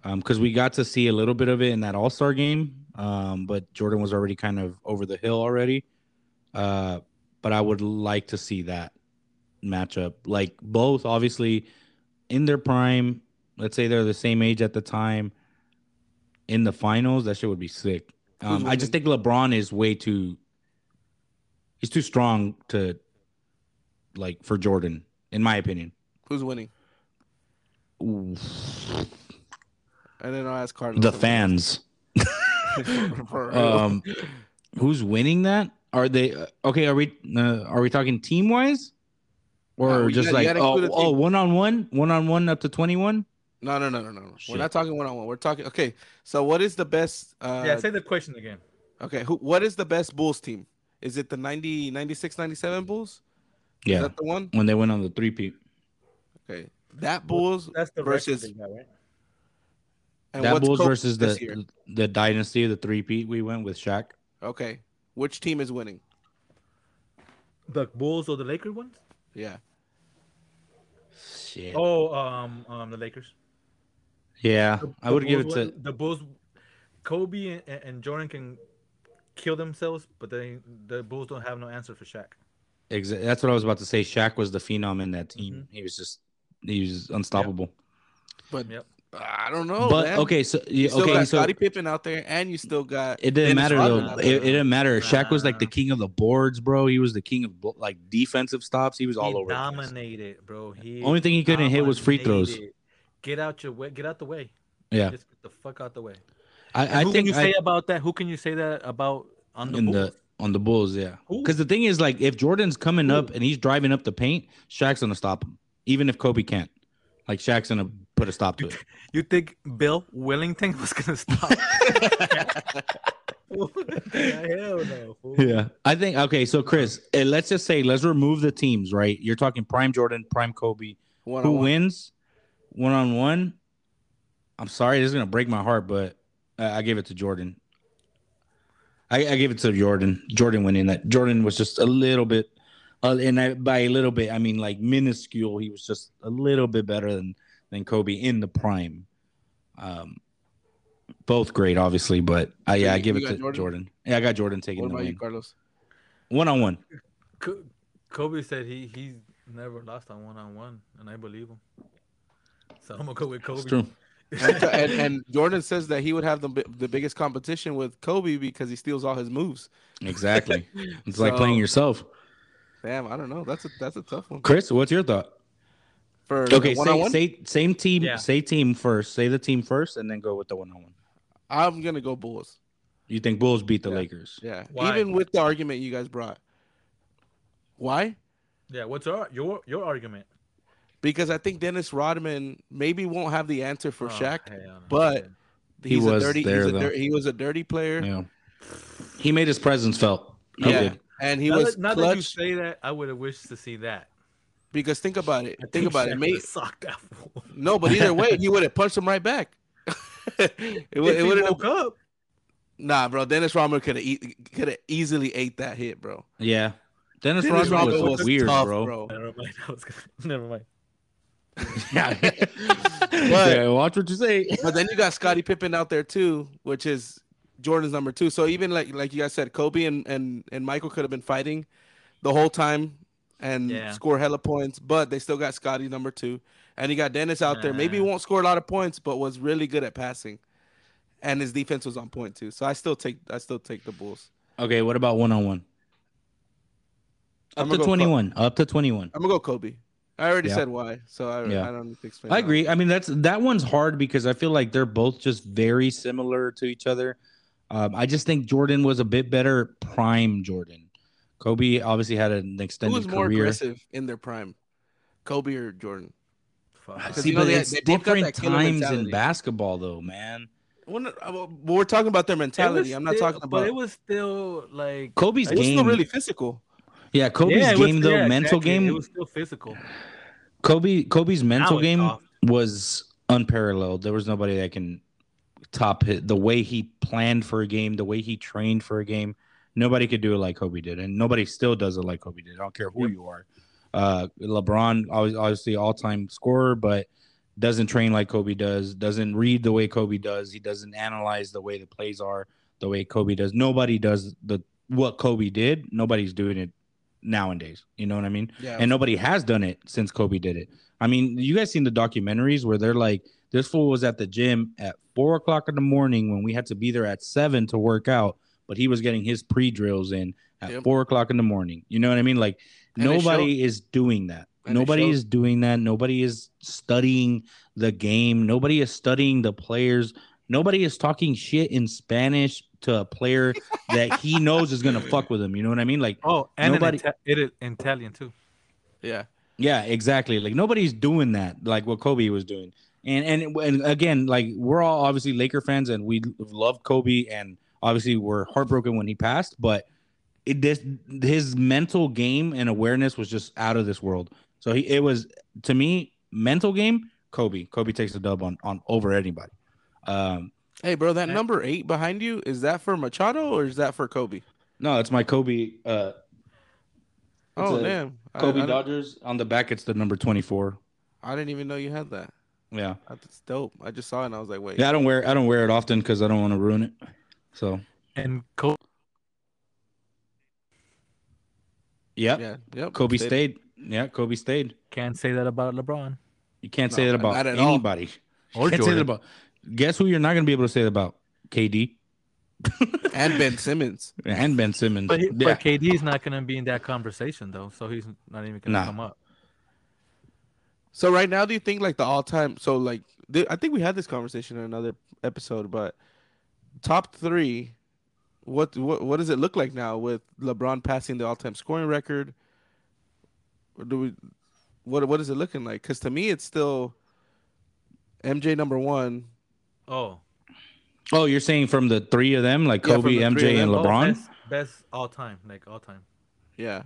Okay. Um, because we got to see a little bit of it in that All Star game. Um, but Jordan was already kind of over the hill already. Uh, but I would like to see that matchup. Like both, obviously, in their prime. Let's say they're the same age at the time. In the finals, that shit would be sick. Um, I just think LeBron is way too. He's too strong to, like, for Jordan, in my opinion. Who's winning? Ooh, And then I'll ask Carlos. the fans. For real. Um, who's winning that? Are they uh, okay? Are we uh, are we talking team wise, or No, just gotta- like gotta oh include a oh team. one on one, one on one up to twenty one? no, no, no, no, no. Shit. We're not talking one on one. We're talking. Okay, so what is the best? Uh, yeah, say the question again. Okay, who? What is the best Bulls team? Is it the 90, 96, 97 Bulls? Is Yeah, that the one? when they went on the three peat. Okay, that Bulls That's the versus record got, right? And That what's Bulls Kobe versus the year? the dynasty, the three peat. We went with Shaq. Okay, which team is winning? The Bulls or the Lakers ones? Yeah, Shit. Oh, um, um, the Lakers. yeah, The- I the would give it to. won- the Bulls. Kobe and, and Jordan can kill themselves, but they the Bulls don't have no answer for Shaq. Exa- that's what I was about to say. Shaq was the phenom in that team. Mm-hmm. He was just he was unstoppable. but Yep. I don't know. but man. okay, so you still okay, got so Scottie Pippen out there, and you still got It didn't Dennis matter Rodman though. It, it didn't matter. Shaq was like the king of the boards, bro. He was the king of like defensive stops. He was all he over. dominated, bro. He Only thing he couldn't hit was free throws. Get out your way. Get out the way. Yeah, Just get the fuck out the way. I, And I who think can you I- say about that? Who can you say that about on the in Bulls? the on the Bulls, yeah. Because the thing is, like, if Jordan's coming Who? up and he's driving up the paint, Shaq's gonna stop him, even if Kobe can't. Like, Shaq's gonna put a stop to it. You think Bill Wennington was gonna stop? Hell no. Yeah, I think okay. So, Chris, eh, let's just say let's remove the teams, right? You're talking prime Jordan, prime Kobe. one Who on one. wins one on one? I'm sorry, this is gonna break my heart, but I, I give it to Jordan. I, I give it to Jordan. Jordan winning that. Jordan was just a little bit, uh, and I, by a little bit, I mean like minuscule. He was just a little bit better than than Kobe in the prime. Um, both great, obviously, but I, yeah, I give you it to Jordan? Jordan? Yeah, I got Jordan taking What the about you, win, Carlos? one on one. Kobe said he he's never lost on one on one, and I believe him. So I'm gonna go with Kobe. It's true. and, and, and Jordan says that he would have the the biggest competition with Kobe because he steals all his moves. Exactly. It's like playing yourself. Damn, I don't know. That's a that's a tough one. Chris, what's your thought? For Okay, one say, on one, say same team. Yeah. Say team first. Say the team first, and then go with the one on one. I'm gonna go Bulls. You think Bulls beat the Yeah. Lakers? Yeah, Why? even with the argument you guys brought. Why? Yeah, what's your your your argument? Because I think Dennis Rodman maybe won't have the answer for Oh, Shaq. hell no. but He He's was a dirty. there, he's a though. dir- he was a dirty player. Yeah. He made his presence felt. Yeah, did. and he now was that, now that you say that, I would have wished to see that. Because think about it. I Think about Shaq it. May, would've socked that fool. no, but either way, he would have punched him right back. it would. If It he would woke up. Nah, bro. Dennis Rodman could have e- could have easily ate that hit, bro. Yeah. Dennis, Dennis Rodman Rodman was, was weird, tough, bro. Never mind. I was gonna, never mind. Yeah. But- yeah. Watch what you say. But then you got Scottie Pippen out there too, which is Jordan's number two. So even like like you guys said, Kobe and and, and Michael could have been fighting the whole time and Yeah. score hella points, but they still got Scotty number two. And he got Dennis out there. Maybe he won't score a lot of points, but was really good at passing. And his defense was on point too. So I still take I still take the Bulls. Okay. What about one on one? Up gonna twenty one. Up to twenty one. I'm gonna go Kobe. I already Yeah. said why, so I, Yeah. I don't need to explain. I that. agree. I mean, that's that one's hard because I feel like they're both just very similar to each other. Um, I just think Jordan was a bit better prime Jordan. Kobe obviously had an Who extended was more career. aggressive in their prime, Kobe or Jordan? Fuck. See, you know, but they- it's they different times in basketball, though, man. When, uh, we're talking about their mentality. I'm not still- talking But it was still like Kobe's It was game, still really physical. yeah, Kobe's Yeah, it was- game though, yeah, mental exactly. It game, was still physical. Kobe, Kobe's mental game soft. was unparalleled. There was nobody that can top it. The way he planned for a game, the way he trained for a game, nobody could do it like Kobe did, and nobody still does it like Kobe did. I don't care who Yep. you are. Uh, LeBron, always obviously all time scorer, but doesn't train like Kobe does. Doesn't read the way Kobe does. He doesn't analyze the way the plays are the way Kobe does. Nobody does the what Kobe did. Nobody's doing it nowadays. You know what I mean? Yeah. and nobody has done it since Kobe did it. I mean, you guys seen the documentaries where they're like, this fool was at the gym at four o'clock in the morning when we had to be there at seven to work out, but he was getting his pre drills in at Yep. four o'clock in the morning. You know what I mean? Like And it nobody is doing that. And Nobody shows. is doing that. Nobody is studying the game. Nobody is studying the players. Nobody is talking shit in Spanish to a player that he knows is gonna fuck with him. You know what I mean? Like Oh, and Nobody- in Ita- it, in Italian too. yeah. Yeah, exactly. Like nobody's doing that, like what Kobe was doing. And and and again, like we're all obviously Laker fans, and we love Kobe, and obviously we're heartbroken when he passed. But it this his mental game and awareness was just out of this world. So he it was to me mental game. Kobe, Kobe takes the dub on on over anybody. Um, Hey, bro, that number eight behind you is that for Machado or is that for Kobe? no, it's my Kobe. Uh, Oh damn, I- Kobe I, Dodgers on the back. It's the number twenty four. I didn't even know you had that. Yeah, That's dope. I just saw it and I was like, wait. yeah. I don't wear I don't wear it often because I don't want to ruin it. So And Kobe, yeah. Yeah. Yep. Kobe Stayed- stayed. Yeah, Kobe stayed. can't say that about LeBron. You can't No, say that about not at all. anybody. Or can't say that about. Guess who you're not going to be able to say that about? KD and Ben Simmons. and Ben Simmons. But, he, yeah. but KD's not going to be in that conversation though, so he's not even going to Nah. come up. So right now, do you think like the all-time? So like, th- I think we had this conversation in another episode, but top three, what what what does it look like now with LeBron passing the all-time scoring record? Or do we? What what is it looking like? Because to me, it's still MJ number one. Oh, oh, you're saying from the three of them, like Yeah, Kobe, the MJ, and them. Oh, LeBron? best, best all time, like all time. Yeah,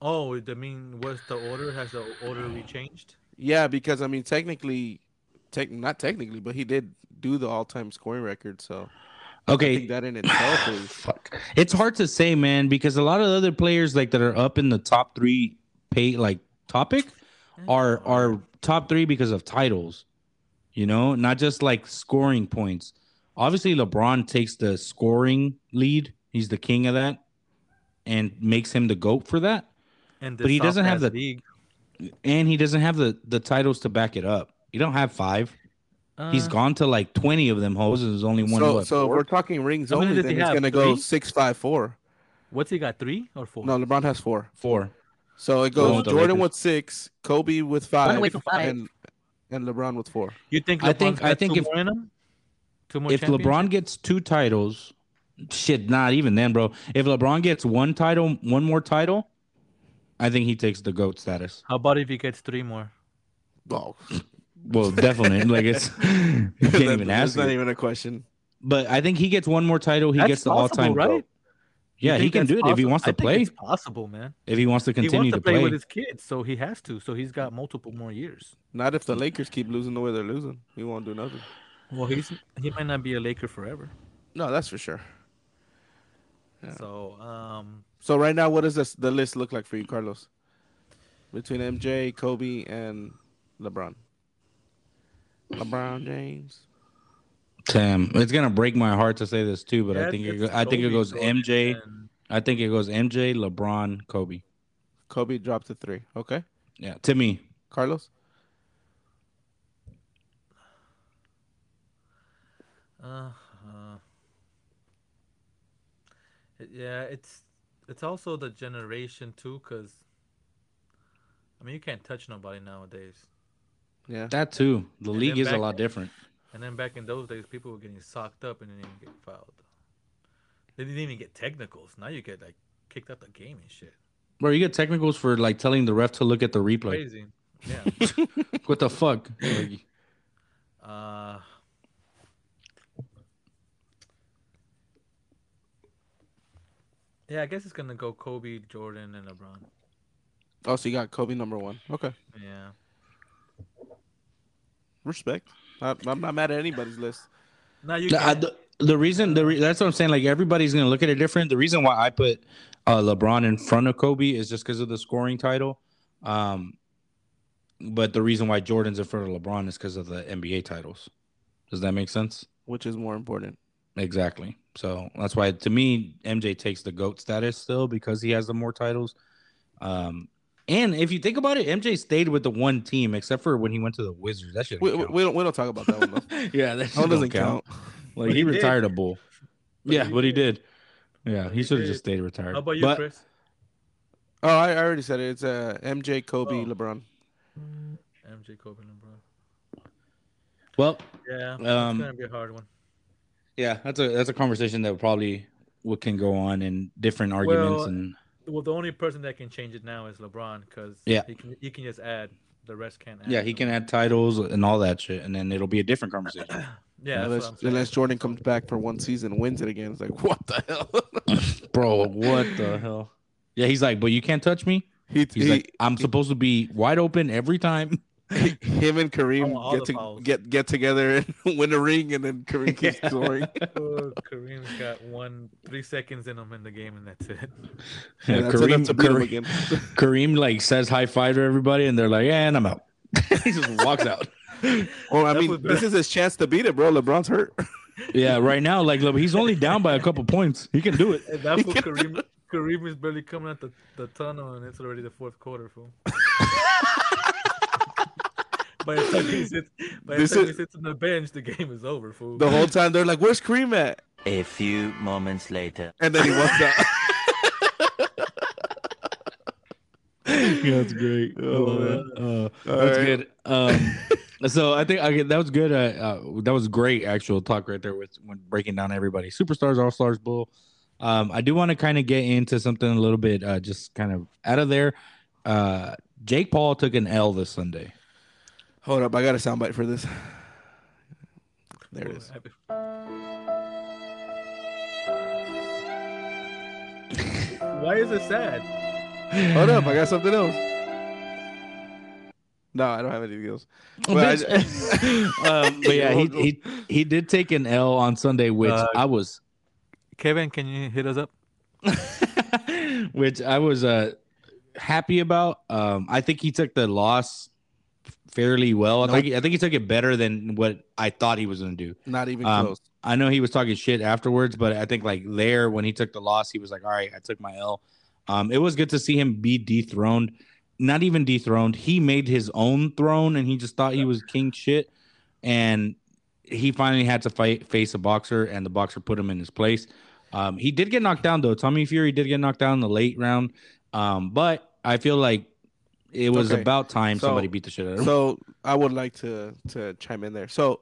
Oh, I mean, was the order? Has the order we changed? yeah. Because I mean, technically, tech not technically, but he did do the all-time scoring record. So I okay. think that in itself is Fuck. It's hard to say, man, because a lot of other players like that are up in the top three pay like topic are are top three because of titles. You know, not just like scoring points. Obviously, LeBron takes the scoring lead. He's the king of that, and makes him the goat for that. And but he doesn't have the- league. And he doesn't have the the titles to back it up. You don't have five. He's uh, gone to like twenty of them hoes. And there's only one. so. what, So if we're talking rings How only. Then it's have? gonna go six, five, four. What's he got? Three or four? No, LeBron has four. four. So it goes with Jordan Lakers. with six, Kobe with five, away from five. and and LeBron with four. You think? I think- LeBron's I think if- him? if LeBron gets two titles, shit, not even then, bro. If LeBron gets one title, one more title, I think he takes the goat status. how about if he gets three more? Oh, Well, definitely. like it's you can't even ask. It's not even a question. But I think he gets one more title. He That's gets the all-time right? goat. Yeah, he can that's do it if he wants to I think play. It's possible, man. If he wants to He continue wants to, to play, play. with his kids, so he has to. So he's got multiple more years. Not if the Lakers keep losing the way they're losing. He won't do nothing. Well, he's he might not be a Laker forever. No, that's for sure. Yeah. So, um, So right now, what does this, the list look like for you, Carlos? Between MJ, Kobe, and LeBron. LeBron James. Damn, it's gonna break my heart to say this too, but I think it go, I think it goes MJ. and- I think it goes MJ, LeBron, Kobe. Kobe dropped to three. Okay. Yeah, to me. Carlos. Uh, uh, it- yeah, it's it's also the generation too, cause I mean you can't touch nobody nowadays. Yeah, that too. The and league is back, a lot different. And then back in those days, people were getting socked up and didn't even get fouled. They didn't even get technicals. Now you get like kicked out the game and shit. Bro, you get technicals for like telling the ref to look at the replay. Crazy. Yeah. what the fuck? uh. Yeah, I guess it's gonna go Kobe, Jordan, and LeBron. Oh, so you got Kobe number one. Okay. Yeah respect. I, I'm not mad at anybody's list. Now you The, I- the, the reason the re, that's what I'm saying. Like everybody's gonna look at it different. The reason why I put uh, LeBron in front of Kobe is just because of the scoring title. Um, but the reason why Jordan's in front of LeBron is because of the NBA titles. Does that make sense? Which is more important? Exactly. So that's why to me MJ takes the goat status still because he has the more titles. Um, and if you think about it, MJ stayed with the one team except for when he went to the Wizards. That should We, we, we don't we don't talk about that one though. yeah, that That doesn't count. count. Like But he, he did. retired a bull. But yeah, he but he did. did. Yeah, he he should have just stayed retired. How about you, but Chris? Oh, I, I already said it. It's uh, MJ, Kobe, Oh. LeBron. MJ, Kobe, LeBron. well, Yeah, Um, it's gonna be a hard one. yeah, that's a that's a conversation that probably what can go on in different arguments Well, and Well, the only person that can change it now is LeBron because Yeah. he can he can just add. The rest can't add. yeah, he can add titles and all that shit, and then it'll be a different conversation. Yeah, unless what I'm saying. unless Jordan comes back for one season wins it again, it's like what the hell? Bro, what the hell? Yeah, he's like, but you can't touch me. he, He's he like, I'm supposed to be wide open every time. him and Kareem all get to fouls. get get together and win a ring, and then Kareem keeps Yeah. scoring. Oh, Kareem's got one three seconds in him in the game, and that's it. Yeah, And that's Kareem, enough to Kareem, again. Kareem like says high five to everybody, and they're like, "Yeah, and I'm out." he just walks out. Well, I That mean, this is his chance to beat it, bro. LeBron's hurt. Yeah, right now, like he's only down by a couple points. He can do it. And that's what Kareem Kareem is barely coming out the, the tunnel, and it's already the fourth quarter, fool. By the time he sits, by the time is- he sits on the bench, the game is over, fool. The whole time they're like, "Where's Kareem at?" A few moments later. And then he walks out. yeah, that's great. Oh, Uh, that's right. good. Um, so I think I, that was good. Uh, uh, that was great actual talk right there with when breaking down everybody. Superstars, All Stars, Bull. Um, I do want to kind of get into something a little bit, uh, just kind of out of there. Uh, Jake Paul took an L this Sunday. Hold up, I got a soundbite for this. There it is. Why is it sad? Hold up, I got something else. No, I don't have anything else. Well, I- um, but yeah, he, he he did take an L on Sunday, which Uh, I was Kevin, can you hit us up? which I was uh happy about. Um, I think he took the loss fairly well. I Nope. think I think he took it better than what I thought he was gonna do. Not even Um, close. I know he was talking shit afterwards, but I think like there when he took the loss, he was like, "All right, I took my L." Um, it was good to see him be dethroned. Not even dethroned. He made his own throne, and he just thought he was king shit. And he finally had to fight face a boxer, and the boxer put him in his place. Um, he did get knocked down though. Tommy Fury did get knocked down in the late round, um, but I feel like it was Okay. about time So- somebody beat the shit out of him. So I would like to to chime in there. So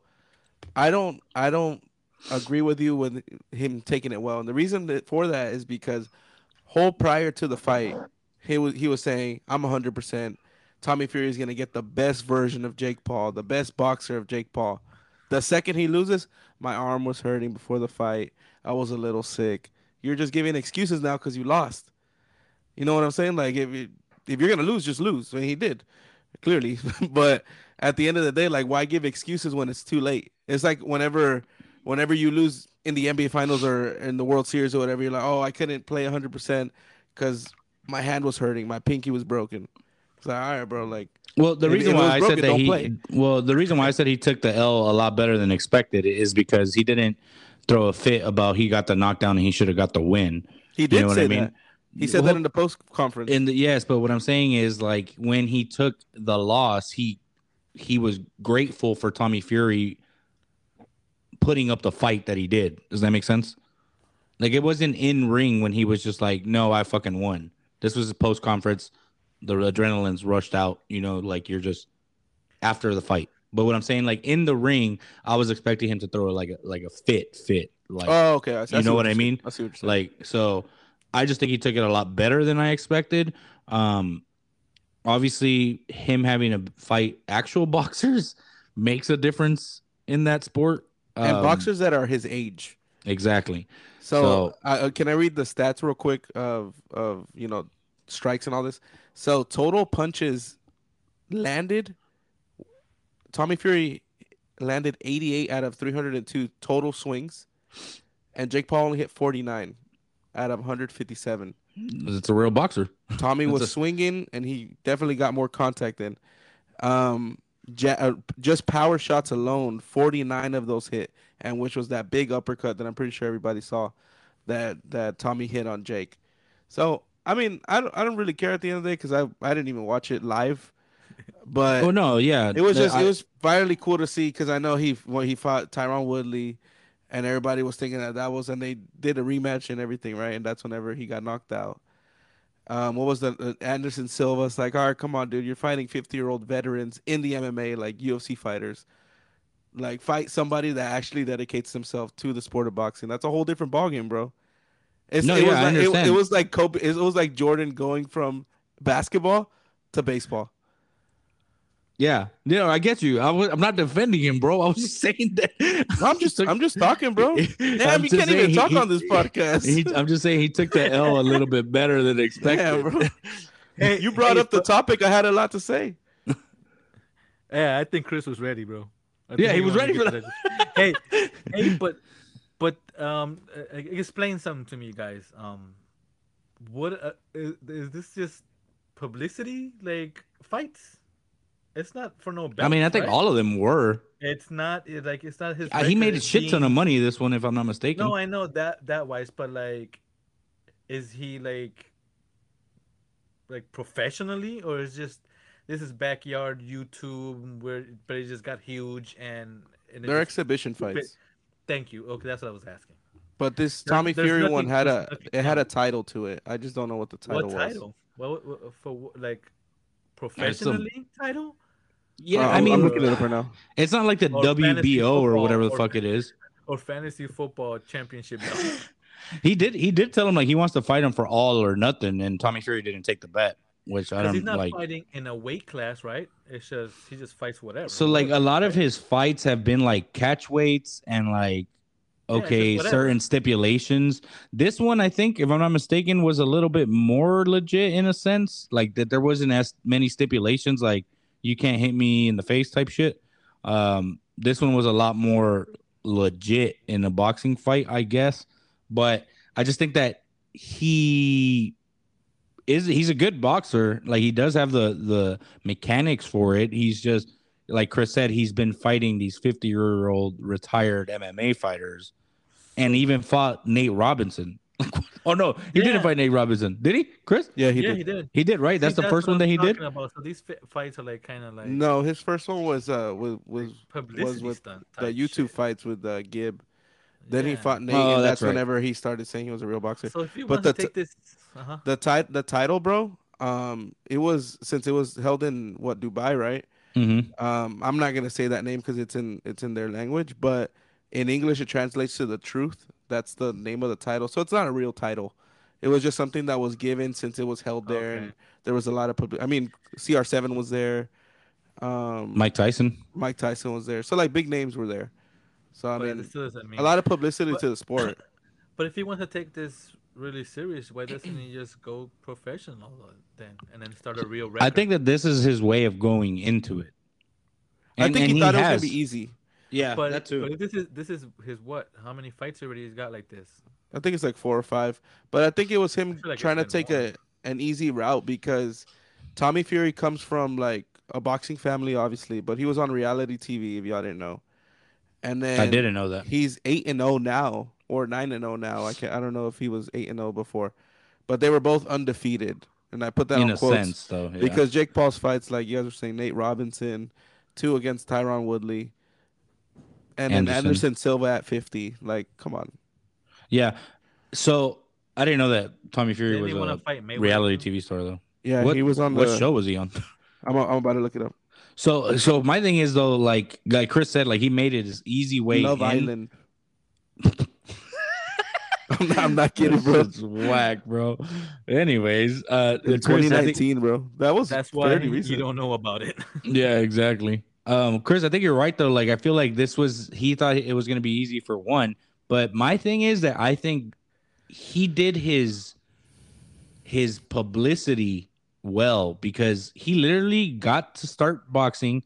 I don't I don't agree with you with him taking it well. And the reason that for that is because whole prior to the fight, he was he was saying, I'm hundred percent Tommy Fury is gonna get the best version of Jake Paul, the best boxer of Jake Paul. The second he loses, my arm was hurting before the fight. I was a little sick. You're just giving excuses now because you lost. You know what I'm saying? Like if you, if you're gonna lose, just lose. I mean, he did clearly, but at the end of the day, like why give excuses when it's too late? It's like whenever whenever you lose in the NBA Finals or in the World Series or whatever, you're like, oh, I couldn't play 100 percent because my hand was hurting, my pinky was broken. It's like, all right, bro, like Well, the reason why I broken, said that he play. well, the reason why I said he took the L a lot better than expected is because he didn't throw a fit about he got the knockdown and he should have got the win. he did know what say I mean? that. He said that in the post conference. In the yes, but what I'm saying is like when he took the loss, he he was grateful for Tommy Fury putting up the fight that he did. Does that make sense? Like it wasn't in ring when he was just like, "No, I fucking won." This was a post conference. The adrenaline's rushed out. You know, like you're just after the fight. But what I'm saying, like in the ring, I was expecting him to throw like a like a fit fit. Like oh, okay. I, see you know what you're I mean? I see what you're saying. like so i just think he took it a lot better than i expected um obviously him having to fight actual boxers makes a difference in that sport and Um, boxers that are his age. Exactly. So, So- uh, uh, can I read the stats real quick of of you know strikes and all this? So total punches landed. Tommy Fury landed 88 out of 302 total swings, and Jake Paul only hit 49 out of 157. It's a real boxer. Tommy was a- swinging, and he definitely got more contact in. Um, ja- uh, just power shots alone, 49 of those hit, and which was that big uppercut that I'm pretty sure everybody saw that that Tommy hit on Jake. So I mean, I don't, I don't really care at the end of the day because I I didn't even watch it live, but Oh no, yeah. it was the- just I- it was finally cool to see because I know he when he fought Tyron Woodley, and everybody was thinking that that was and they did a rematch and everything right, and that's whenever he got knocked out. Um, what was the uh, Anderson Silva's like, all right, come on, dude, you're fighting 50 year old veterans in the MMA, like UFC fighters. Like fight somebody that actually dedicates himself to the sport of boxing. That's a whole different ballgame, bro. It's, No, it yeah, was I like, it, it was like Kobe. It was like Jordan going from basketball to baseball. Yeah. No, I get you. I was, I'm not defending him, bro. I was just saying that. I'm just I'm just talking, bro. Damn, I'm you can't even saying talk he- on this podcast. He, I'm just saying he took the L a little bit better than expected. Yeah, bro. Hey, you brought hey, up the topic. I had a lot to say. Yeah, I think Chris was ready, bro. Yeah, he was ready for get that. hey, hey, but but um, uh, explain something to me, guys. Um, what uh, is, is this just publicity, like fights? It's not for no. I mean, I think right? all of them were. It's not it, like it's not his. Uh, he made a shit ton of money this one, if I'm not mistaken. No, I know that that wise, but like, is he like, like professionally, or is just this is backyard YouTube where, but it just got huge and. and it They're just- exhibition fights, Thank you. Okay, that's what I was asking. but this There- Tommy there's Fury nothing- one had a nothing it had a title to it. I just don't know what the title was. what was. title? Well, for like professionally title yeah, Uh, I mean, I'm looking it up right now. it's not like the Or WBO or whatever the or- fuck it is. or fantasy football championship? He did. He did tell him like he wants to fight him for all or nothing, and Tommy Fury didn't take the bet, which I don't he's not like. fighting in a weight class, right? It's just he just fights whatever. So like a lot of his fights have been like catch weights and like Yeah, it's just okay whatever. certain stipulations. This one I think if I'm not mistaken was a little bit more legit in a sense, like that there wasn't as many stipulations like you can't hit me in the face type shit. Um this one was a lot more legit in a boxing fight, I guess. But I just think that he is he's a good boxer. Like he does have the the mechanics for it. He's just like Chris said, he's been fighting these 50 year old retired MMA fighters and even fought Nate Robinson. oh no, he Yeah. didn't fight Nate Robinson, did he? Chris? Yeah, he yeah, did. he did. He did, right? That's See, the first what one that I'm he did. About. So these fi- fights are like kind of like No, his first one was uh was was publicity with the YouTube shit. fights with uh, Gib. Then he fought Nate, Oh, and that's that's, right. whenever he started saying he was a real boxer. So if you But want to the t- take this, uh-huh. the tit- the title, bro. Um, it was since it was held in what Dubai, right? Mm-hmm. Um, I'm not gonna say that name because it's in it's in their language, but in English it translates to the truth. That's the name of the title. So it's not a real title. It was just something that was given since it was held there, and there was a lot of public. I mean, CR7 was there. Um, Mike Tyson. Mike Tyson was there. So like big names were there. So I but mean, still mean a lot of publicity But- to the sport. But if he wants to take this really serious, why doesn't he just go professional then, and then start a real record? I think that this is his way of going into it. I think and he thought it was gonna be easy. Yeah, but, that too. but this is this is his what? How many fights already he's got like this? I think it's like four or five. But I think it was him like trying to take more. a an easy route because Tommy Fury comes from like a boxing family, obviously, but he was on reality TV if y'all didn't know. And then I didn't know that. he's eight and zero now, or nine and zero now. I can't. I don't know if he was eight and zero before, but they were both undefeated. And I put that In on a quotes sense, though, yeah. because Jake Paul's fights, like you guys were saying, Nate Robinson, two against Tyron Woodley, and then Anderson. Anderson Silva at fifty. Like, come on. yeah. So I didn't know that Tommy Fury Didn't was he want a fight Mayweather? reality? TV star though. Yeah, what, he was on the. what show was he on? I'm, I'm about to look it up. So so my thing is though, like like Chris said, like he made it his easy way. Love in. Island. I'm, not, I'm not kidding, bro. It's whack, bro. Anyways, uh, In Chris, I think- 2019, bro. That was That's why fairly you recent. don't know about it. yeah, exactly. Um, Chris, I think you're right though. Like, I feel like this was he thought it was gonna be easy for one, But my thing is that I think he did his his publicity well because he literally got to start boxing,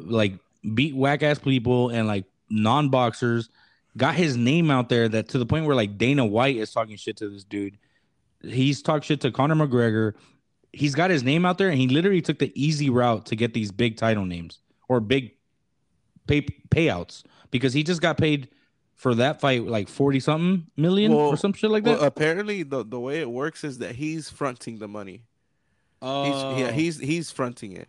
like beat whack ass people and like non boxers, got his name out there that to the point where like Dana White is talking shit to this dude. He's talked shit to Conor McGregor. He's got his name out there and he literally took the easy route to get these big title names or big pay payouts because he just got paid for that fight like 40 something million Well- or some shit like that. Well, apparently the the way it works is that he's fronting the money. He's, Oh. yeah, he's he's fronting it.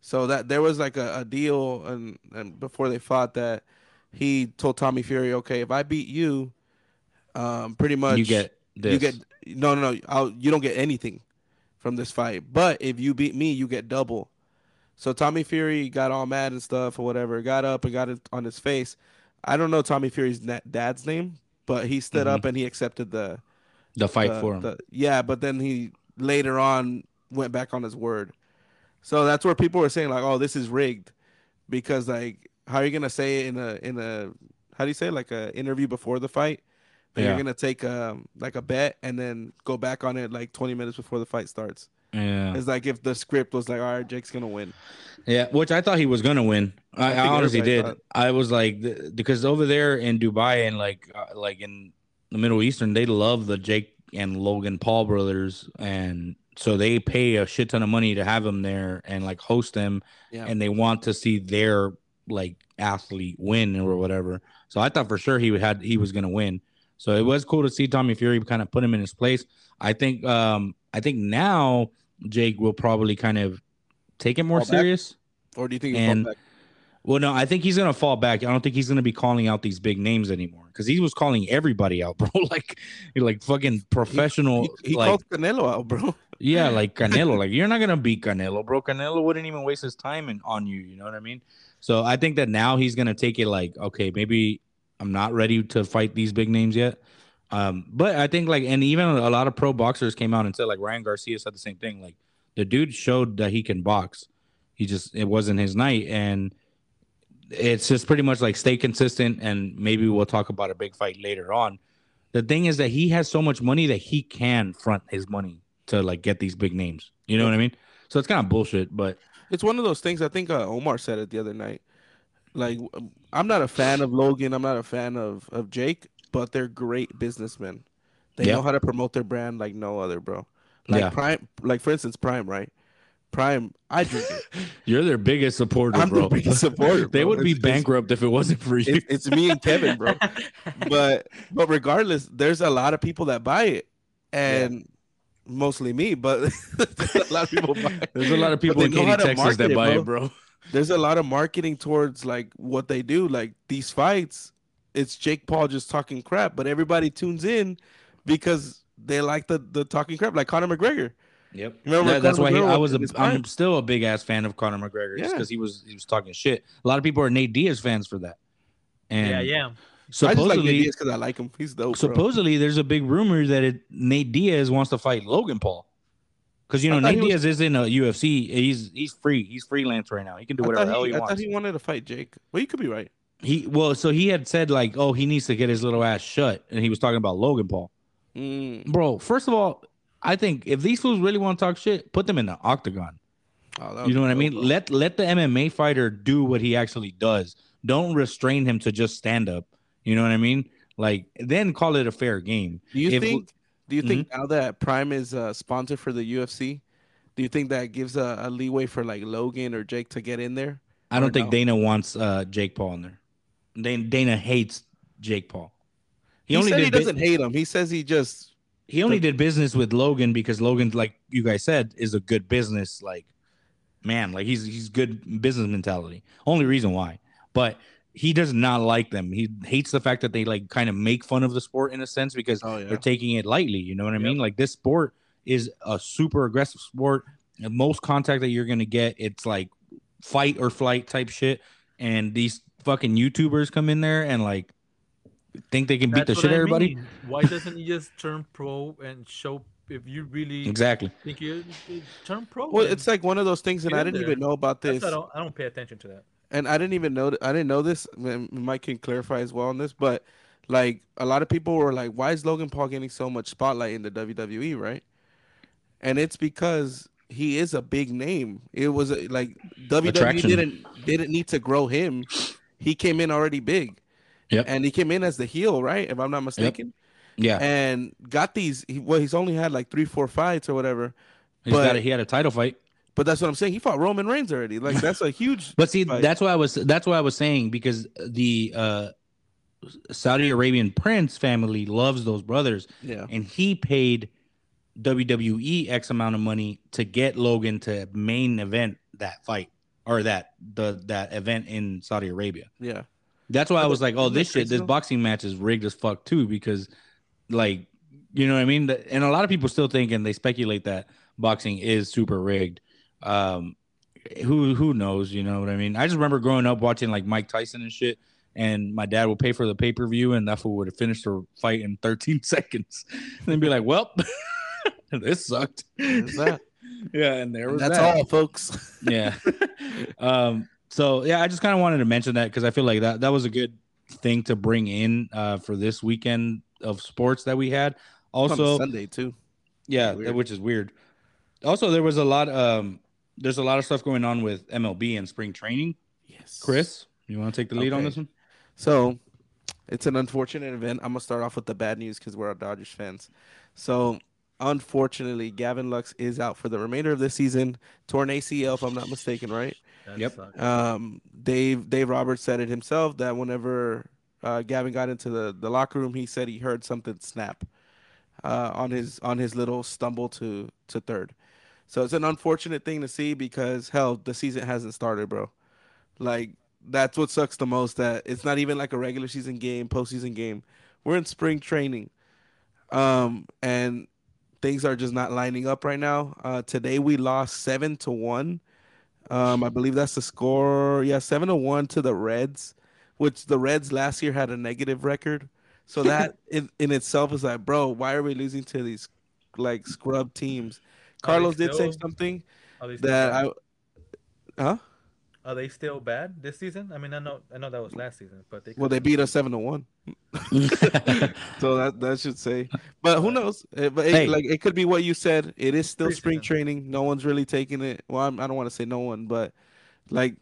So that there was like a, a deal, and and before they fought, that he told Tommy Fury, okay, if I beat you, um, pretty much you get this. you get no no no, I'll, you don't get anything from this fight. But if you beat me, you get double. So Tommy Fury got all mad and stuff or whatever, got up and got it on his face. I don't know Tommy Fury's dad's name, but he stood Mhm. up and he accepted the the fight the- for him. the- yeah, but then he later on went back on his word. So that's where people were saying like, "Oh, this is rigged," because like, how are you gonna say it in a in a how do you say it? like a interview before the fight? That Yeah. you're gonna take um like a bet and then go back on it like 20 minutes before the fight starts. Yeah. It's like if the script was like, "All right, Jake's gonna win." Yeah, which I thought he was gonna win. I, I I, honestly did. thought. I was like, th- because over there in Dubai and like, uh, like in the Middle Eastern, they love the Jake and Logan Paul brothers, and so they pay a shit ton of money to have them there and like host them, Yeah. and they want to see their like athlete win or whatever. So I thought for sure he would had he was gonna win. So it was cool to see Tommy Fury kind of put him in his place. I think um I think now Jake will probably kind of take it more Fall back? serious. Or do you think? And- back? Well, no, I think he's gonna fall back. I don't think he's gonna be calling out these big names anymore because he was calling everybody out, bro. like, like fucking professional. He, he like, called Canelo out, bro. yeah, like Canelo. like, you're not gonna beat Canelo, bro. Canelo wouldn't even waste his time in, on you. You know what I mean? So I think that now he's gonna take it like, okay, maybe I'm not ready to fight these big names yet. Um, but I think like, and even a lot of pro boxers came out and said like Ryan Garcia said the same thing. Like, the dude showed that he can box. He just it wasn't his night, and it's just pretty much like stay consistent, and maybe we'll talk about a big fight later on. The thing is that he has so much money that he can front his money to like get these big names. You know what I mean? So it's kind of bullshit, but It's one of those things. I think uh, Omar said it the other night. Like, I'm not a fan of Logan. I'm not a fan of of Jake, but they're great businessmen. They Yeah. know how to promote their brand like no other, bro. Like Yeah. Prime, like for instance, Prime, right? Prime, I drink it. you're their biggest supporter, I'm the bro. biggest supporter, they bro. would be It's- it's- bankrupt if it wasn't for you. It's, it's me and Kevin, bro. But but regardless, there's a lot of people that buy it, and mostly me. But there's a lot of people buy. It. There's a lot of people in Katy, Texas that it, buy bro. it, bro. there's a lot of marketing towards like what they do like these fights it's jake paul just talking crap but everybody tunes in because they like the the talking crap like conor mcgregor Yep. Remember That- that's Conor why he, I was. A, in his I'm prime? still a big ass fan of Conor McGregor just Yeah. because he was he was talking shit. A lot of people are Nate Diaz fans for that. And yeah, yeah. i just like supposedly, because i like him he's dope bro. supposedly, there's a big rumor that it, Nate Diaz wants to fight Logan Paul. Because you know Nate he was- Diaz is in a UFC. He's he's free. He's freelance right now. He can do whatever thought, the hell he, he I wants. thought he wanted to fight jake well you could be right He well, so he had said like, oh, he needs to get his little ass shut, and he was talking about Logan Paul. Mm. Bro, first of all, I think if these fools really want to talk shit, put them in the octagon. Oh, You know what I mean? bro. Let let the MMA fighter do what he actually does. Don't restrain him to just stand up. You know what I mean? Like then call it a fair game. do you if- think do you think Mm-hmm. now that prime is a sponsor for the ufc do you think that gives a, a leeway for like logan or jake to get in there I don't think no? Dana wants uh, Jake Paul in there. Dana, Dana hates Jake Paul. he, He, only said he doesn't hate him he says he just he only did business with Logan because Logan, like you guys said, is a good business like man. Like he's he's good business mentality. Only reason why, but he does not like them. He hates the fact that they like kind of make fun of the sport in a sense because Oh, yeah. they're taking it lightly. You know what I Yep. mean? Like this sport is a super aggressive sport. And most contact that you're gonna get, it's like fight or flight type shit. And these fucking YouTubers come in there and like think they can beat That's the shit I out everybody. mean. Why doesn't he just turn pro and show if you really Exactly. think you turn pro? Well, it's like one of those things, and I didn't there. even know about this, I don't, I don't pay attention to that. and I didn't even know. I didn't know this. Mike can clarify as well on this, but like a lot of people were like, "Why is Logan Paul getting so much spotlight in the WWE?" Right? And it's because he is a big name. It was like WWE Attraction. didn't didn't need to grow him. He came in already big. Yep. And he came in as the heel, right? If I'm not mistaken. Yeah, And got these. He, well, he's only had like three, four fights or whatever. he's but- got a, he had a title fight. But that's what I'm saying. He fought Roman Reigns already. Like that's a huge. But see, fight. that's why I was that's why I was saying because the uh, Saudi Arabian prince family loves those brothers, yeah. and he paid WWE X amount of money to get Logan to main event that fight or that the that event in Saudi Arabia. Yeah. That's why I was like, oh, this shit, this boxing match is rigged as fuck too, because like, you know what I mean? And a lot of people still think and they speculate that boxing is super rigged. Um, who who knows? You know what I mean? I just remember growing up watching like Mike Tyson and shit, and my dad would pay for the pay per view, and that fool would have finished the fight in 13 seconds, and then be like, well, this sucked. That. Yeah, and there was That's that all, folks. yeah. um. So yeah, I just kind of wanted to mention that because I feel like that that was a good thing to bring in uh for this weekend of sports that we had. Also, Sunday too. yeah, weird. which is weird. Also, there was a lot. Um, there's a lot of stuff going on with MLB and spring training. Yes. Chris, you want to take the lead on this one? So it's an unfortunate event. I'm gonna start off with the bad news because we're our Dodgers fans. So unfortunately, Gavin Lux is out for the remainder of the season. Torn ACL, if I'm not mistaken, right? That Yep. sucks. Um, Dave Dave Roberts said it himself that whenever uh, Gavin got into the, the locker room, he said he heard something snap uh, on his on his little stumble to to third. So it's an unfortunate thing to see because hell, the season hasn't started, bro. Like that's what sucks the most. That it's not even like a regular season game, postseason game. We're in spring training, um, and things are just not lining up right now. Uh, today we lost seven to one. Um, I believe that's the score. Yeah, seven to one to the Reds, which the Reds last year had a negative record. So that in, in itself is like, bro, why are we losing to these like scrub teams? Carlos did say something that? I, huh? Are they still bad this season? I mean, I know, I know that was last season, but they. Well, they beat us seven to one. So that that should say, but who knows? Eh, But it, Hey. like it could be what you said. It is still spring training. No one's really taking it. Well, I'm, I don't want to say no one, but like,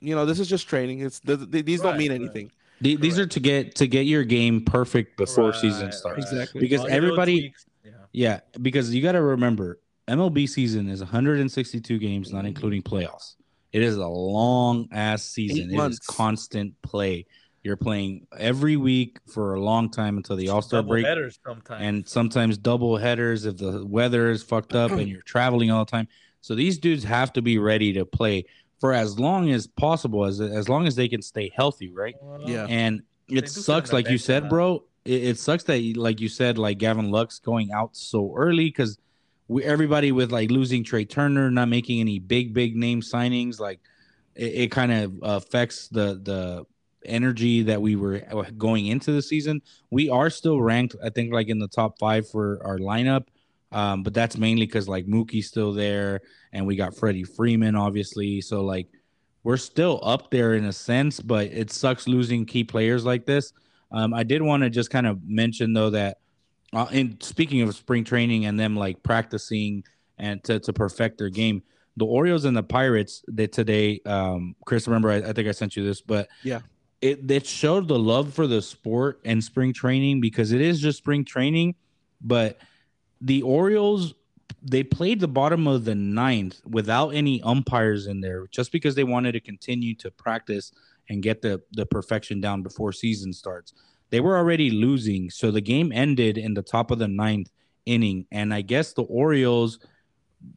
you know, this is just training. It's th- th- these don't Right, mean right. anything. The- These are to get to get your game perfect before season starts. right. Exactly. Because All everybody- Yeah. Yeah, because you got to remember MLB season is 162 games, not including playoffs. It is a long ass season. It is months. constant play. You're playing every week for a long time until the All Star Double break, headers sometimes. and sometimes double headers if the weather is fucked up and you're traveling all the time. So these dudes have to be ready to play for as long as possible, as as long as they can stay healthy, right? Yeah. And it sucks, like you said, bro. It, it sucks that, like you said, like Gavin Lux going out so early because we everybody with like losing Trea Turner, not making any big big name signings, like it, it kind of affects the the energy that we were going into the season. We are still ranked, I think, like in the top five for our lineup. Um, but that's mainly because like Mookie's still there, and we got Freddie Freeman, obviously. So like we're still up there in a sense, but it sucks losing key players like this. Um, I did want to just kind of mention though that, uh, in speaking of spring training and them like practicing and to, to perfect their game, the Orioles and the Pirates that today, um, Chris, remember I, I think I sent you this, but Yeah. it it showed the love for the sport and spring training because it is just spring training, but the Orioles they played the bottom of the ninth without any umpires in there just because they wanted to continue to practice and get the the perfection down before season starts. They were already losing, so the game ended in the top of the ninth inning, and I guess the Orioles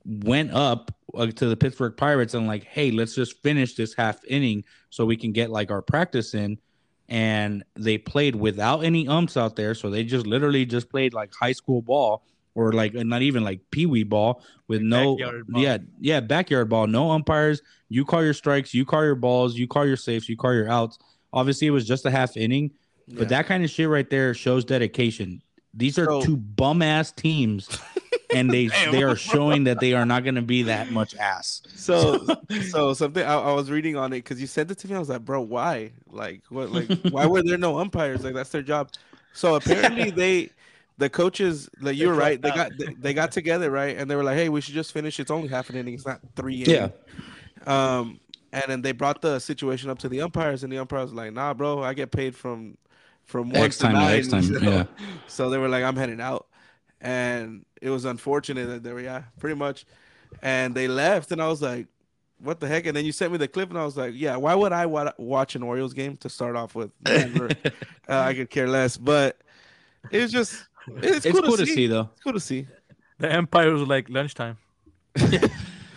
went up uh, to the Pittsburgh Pirates and like, hey, let's just finish this half inning so we can get like our practice in. And they played without any umps out there, so they just literally just played like high school ball or like not even like pee wee ball with no ball. yeah yeah backyard ball. No umpires. You call your strikes. You call your balls. You call your safes. You call your outs. Obviously it was just a half inning but that kind of shit right there shows dedication these are So- two bum ass teams and they Damn, they are showing that they are not going to be that much ass. So, so something I, I was reading on it because you sent it to me. I was like, bro, why? Like, what? Like, why were there no umpires? Like, that's their job. So apparently they, the coaches, like you're right. They got they, they got together right, and they were like, hey, we should just finish. It's only half an inning. It's not three. Yeah. Um, and then they brought the situation up to the umpires, and the umpires like, nah, bro, I get paid from from one X to time to nine. X time, so- yeah. So they were like, I'm heading out. And it was unfortunate that they were, yeah, pretty much. And they left, and I was like, what the heck? And then you sent me the clip, and I was like, yeah, why would I wa- watch an Orioles game to start off with? Uh, I could care less. But it was just, it's, It's cool, to, see. though. It's cool to see. The Empire was like lunchtime.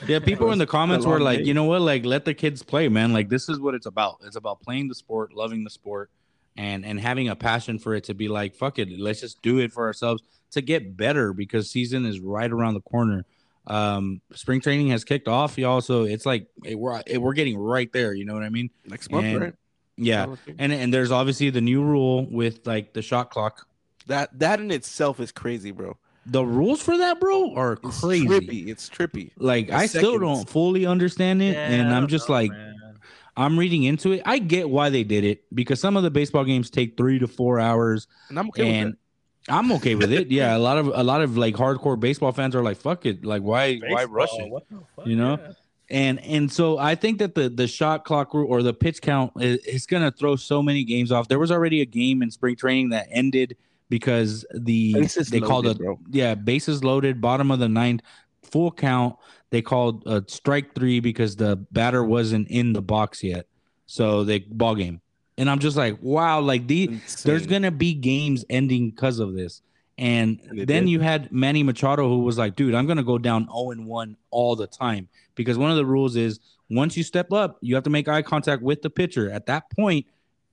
Yeah, people in the comments were like, day. you know what? Like, let the kids play, man. Like, this is what it's about. It's about playing the sport, loving the sport, and and having a passion for it to be like, fuck it, let's just do it for ourselves to get better because season is right around the corner. Um, spring training has kicked off, y'all. So it's like it, we're it, we're getting right there. You know what I mean? Next month, And- right? Yeah. And and there's obviously the new rule with like the shot clock. That that in itself is crazy, bro. The rules for that, bro, are It's crazy. trippy. It's trippy. Like The I still don't fully understand it, and I I'm just know, like, man. I'm reading into it. I get why they did it because some of the baseball games take three to four hours, And I'm okay and with I'm okay with it. Yeah, a lot of a lot of like hardcore baseball fans are like, "Fuck it!" Like, why why rush it? what the fuck? You know? Yeah. And and so I think that the the shot clock rule or the pitch count is, is going to throw so many games off. There was already a game in spring training that ended because the Bases they called loaded, a bro. yeah bases loaded bottom of the ninth full count. They called a strike three because the batter wasn't in the box yet, so they ball game. And I'm just like, wow, like the there's gonna be games ending because of this. And they then did. you had Manny Machado who was like, dude, I'm gonna go down 0 and 1 all the time. Because one of the rules is once you step up, you have to make eye contact with the pitcher. At that point,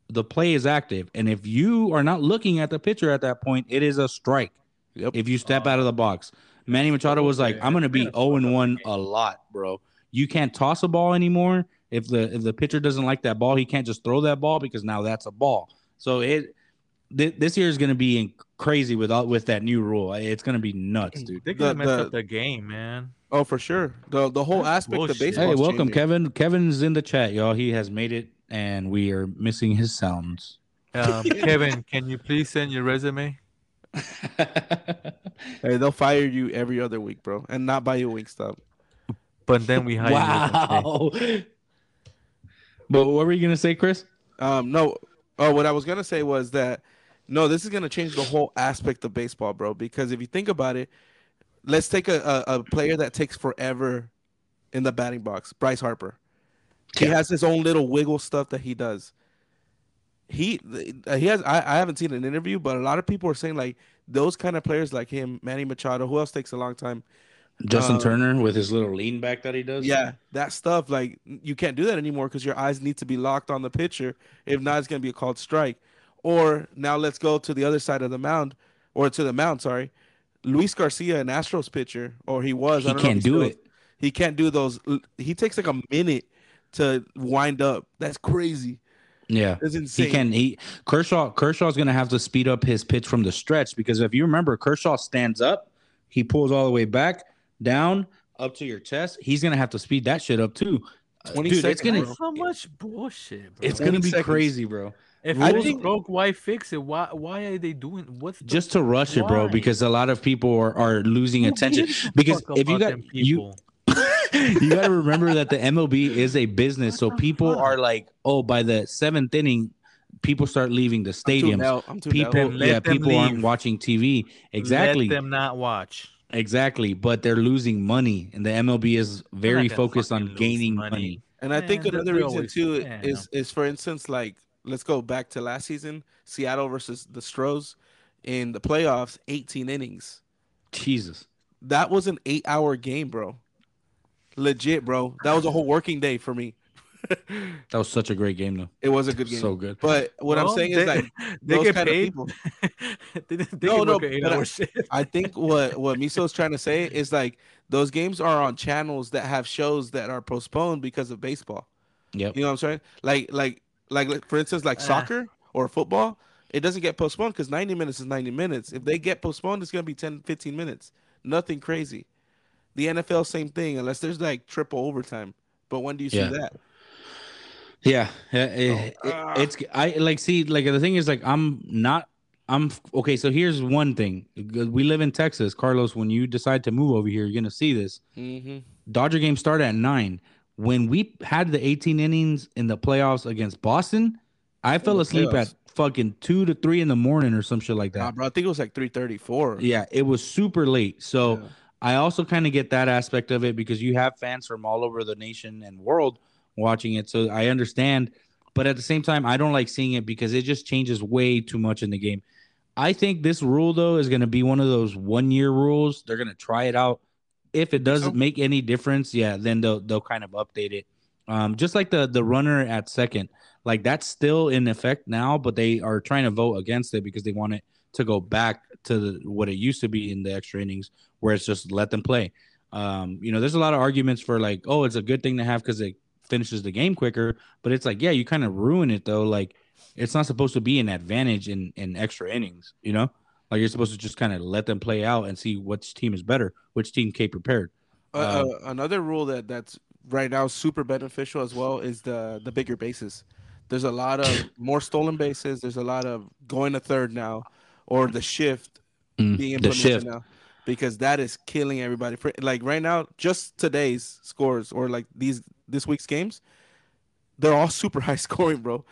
the play is active. And if you are not looking at the pitcher at that point, it is a strike. Yep. If you step out of the box. Manny Machado was like, I'm gonna be 0 and 1 a lot, bro. You can't toss a ball anymore. If the if the pitcher doesn't like that ball, he can't just throw that ball because now that's a ball. So it th- this year is going to be in- crazy with all, with that new rule. It's going to be nuts, dude. They could The- mess the- up the game, man. Oh, for sure. The the whole That's aspect of bullshit. baseball. Hey, welcome, changing. Kevin. Kevin's in the chat, y'all. He has made it, and we are missing his sounds. Um, Kevin, can you please send your resume? Hey, they'll fire you every other week, bro, and not buy you a Wingstop. But then we hire you. wow. but what were you gonna say, Chris? Um, no. Oh, what I was gonna say was that no, this is gonna change the whole aspect of baseball, bro. Because if you think about it, let's take a, a, a player that takes forever in the batting box, Bryce Harper. He has his own little wiggle stuff that he does. He uh, he has. I, I haven't seen an interview, but a lot of people are saying like those kind of players like him, Manny Machado. Who else takes a long time? Justin Uh, Turner with his little lean back that he does. Yeah, that stuff like you can't do that anymore because your eyes need to be locked on the pitcher. If not, it's gonna be a called strike. Or now let's go to the other side of the mound, or to the mound. Sorry, Luis Garcia, an Astros pitcher, or he was. he I don't can't do it. He can't do those. He takes like a minute to wind up. That's crazy. Yeah. That's insane. He can he Kershaw Kershaw's gonna have to speed up his pitch from the stretch because if you remember Kershaw stands up, he pulls all the way back, down, up to your chest. He's gonna have to speed that shit up too. Uh, 20 Dude, it's gonna bro. So much bullshit, bro. it's gonna be seconds. crazy, bro. if I think- broke, why fix it? Why why are they doing what's the, Just to rush it, bro, because a lot of people are, are losing Who attention. Because if you got you people? You got to remember that the MLB is a business, so people are like, oh, by the seventh inning, people start leaving the I'm tuned I'm tuned. People, let yeah, them people aren't watching TV. Exactly. Let them not watch. Exactly, but they're losing money, and the MLB is very focused on gaining money. money. And I think Man, another reason always- too yeah. is is for instance like let's go back to last season, Seattle versus the Stros in the playoffs, 18 innings. Jesus, That was an 8-hour game, bro. Legit, bro. That was a whole working day for me. that was such a great game, though. It was a good game. So good. But what I'm saying they, is like they those get kind of people. they they No, can no, but I- I think what what Miso's trying to say is like those games are on channels that have shows that are postponed because of baseball. Yeah. You know what I'm saying? Like like like like, for instance like Ah. soccer or football, it doesn't get postponed because 90 minutes is 90 minutes. If they get postponed, it's gonna be 10, 15 minutes. nothing crazy. The NFL, same thing, unless there's like triple overtime. But when do you see Yeah. that? Yeah, it- Oh, it- ah. it's I like see like the thing is like I'm not I'm okay. So here's one thing: we live in Texas, Carlos. When you decide to move over here, you're gonna see this. Mm-hmm. Dodger games start at nine. When we had the 18 innings in the playoffs against Boston, I fell asleep playoffs. at fucking two to three in the morning or some shit like that. Nah, bro, I think it was like three thirty-four. Yeah, it was super late. So Yeah. I also kind of get that aspect of it because you have fans from all over the nation and world watching it. So I understand. But at the same time, I don't like seeing it because it just changes way too much in the game. I think this rule, though, is going to be one of those one year rules. They're going to try it out. If it doesn't make any difference, yeah, then they'll they'll kind of update it. Um, just like the the runner at second, like that's still in effect now, but they are trying to vote against it because they want it to go back to the, what it used to be in the extra innings, where it's just let them play. Um, you know, there's a lot of arguments for like, oh, it's a good thing to have because it finishes the game quicker, but it's like, yeah, you kind of ruin it though. Like, it's not supposed to be an advantage in in extra innings. You know, like you're supposed to just kind of let them play out and see which team is better, which team came prepared. Uh, Um, uh, another rule that that's right now super beneficial as well is the the bigger bases. There's a lot of more stolen bases. There's a lot of going to third now, or the shift Mm, being implemented shift. now, because that is killing everybody. For, like right now, just today's scores or like these this week's games, they're all super high scoring, bro.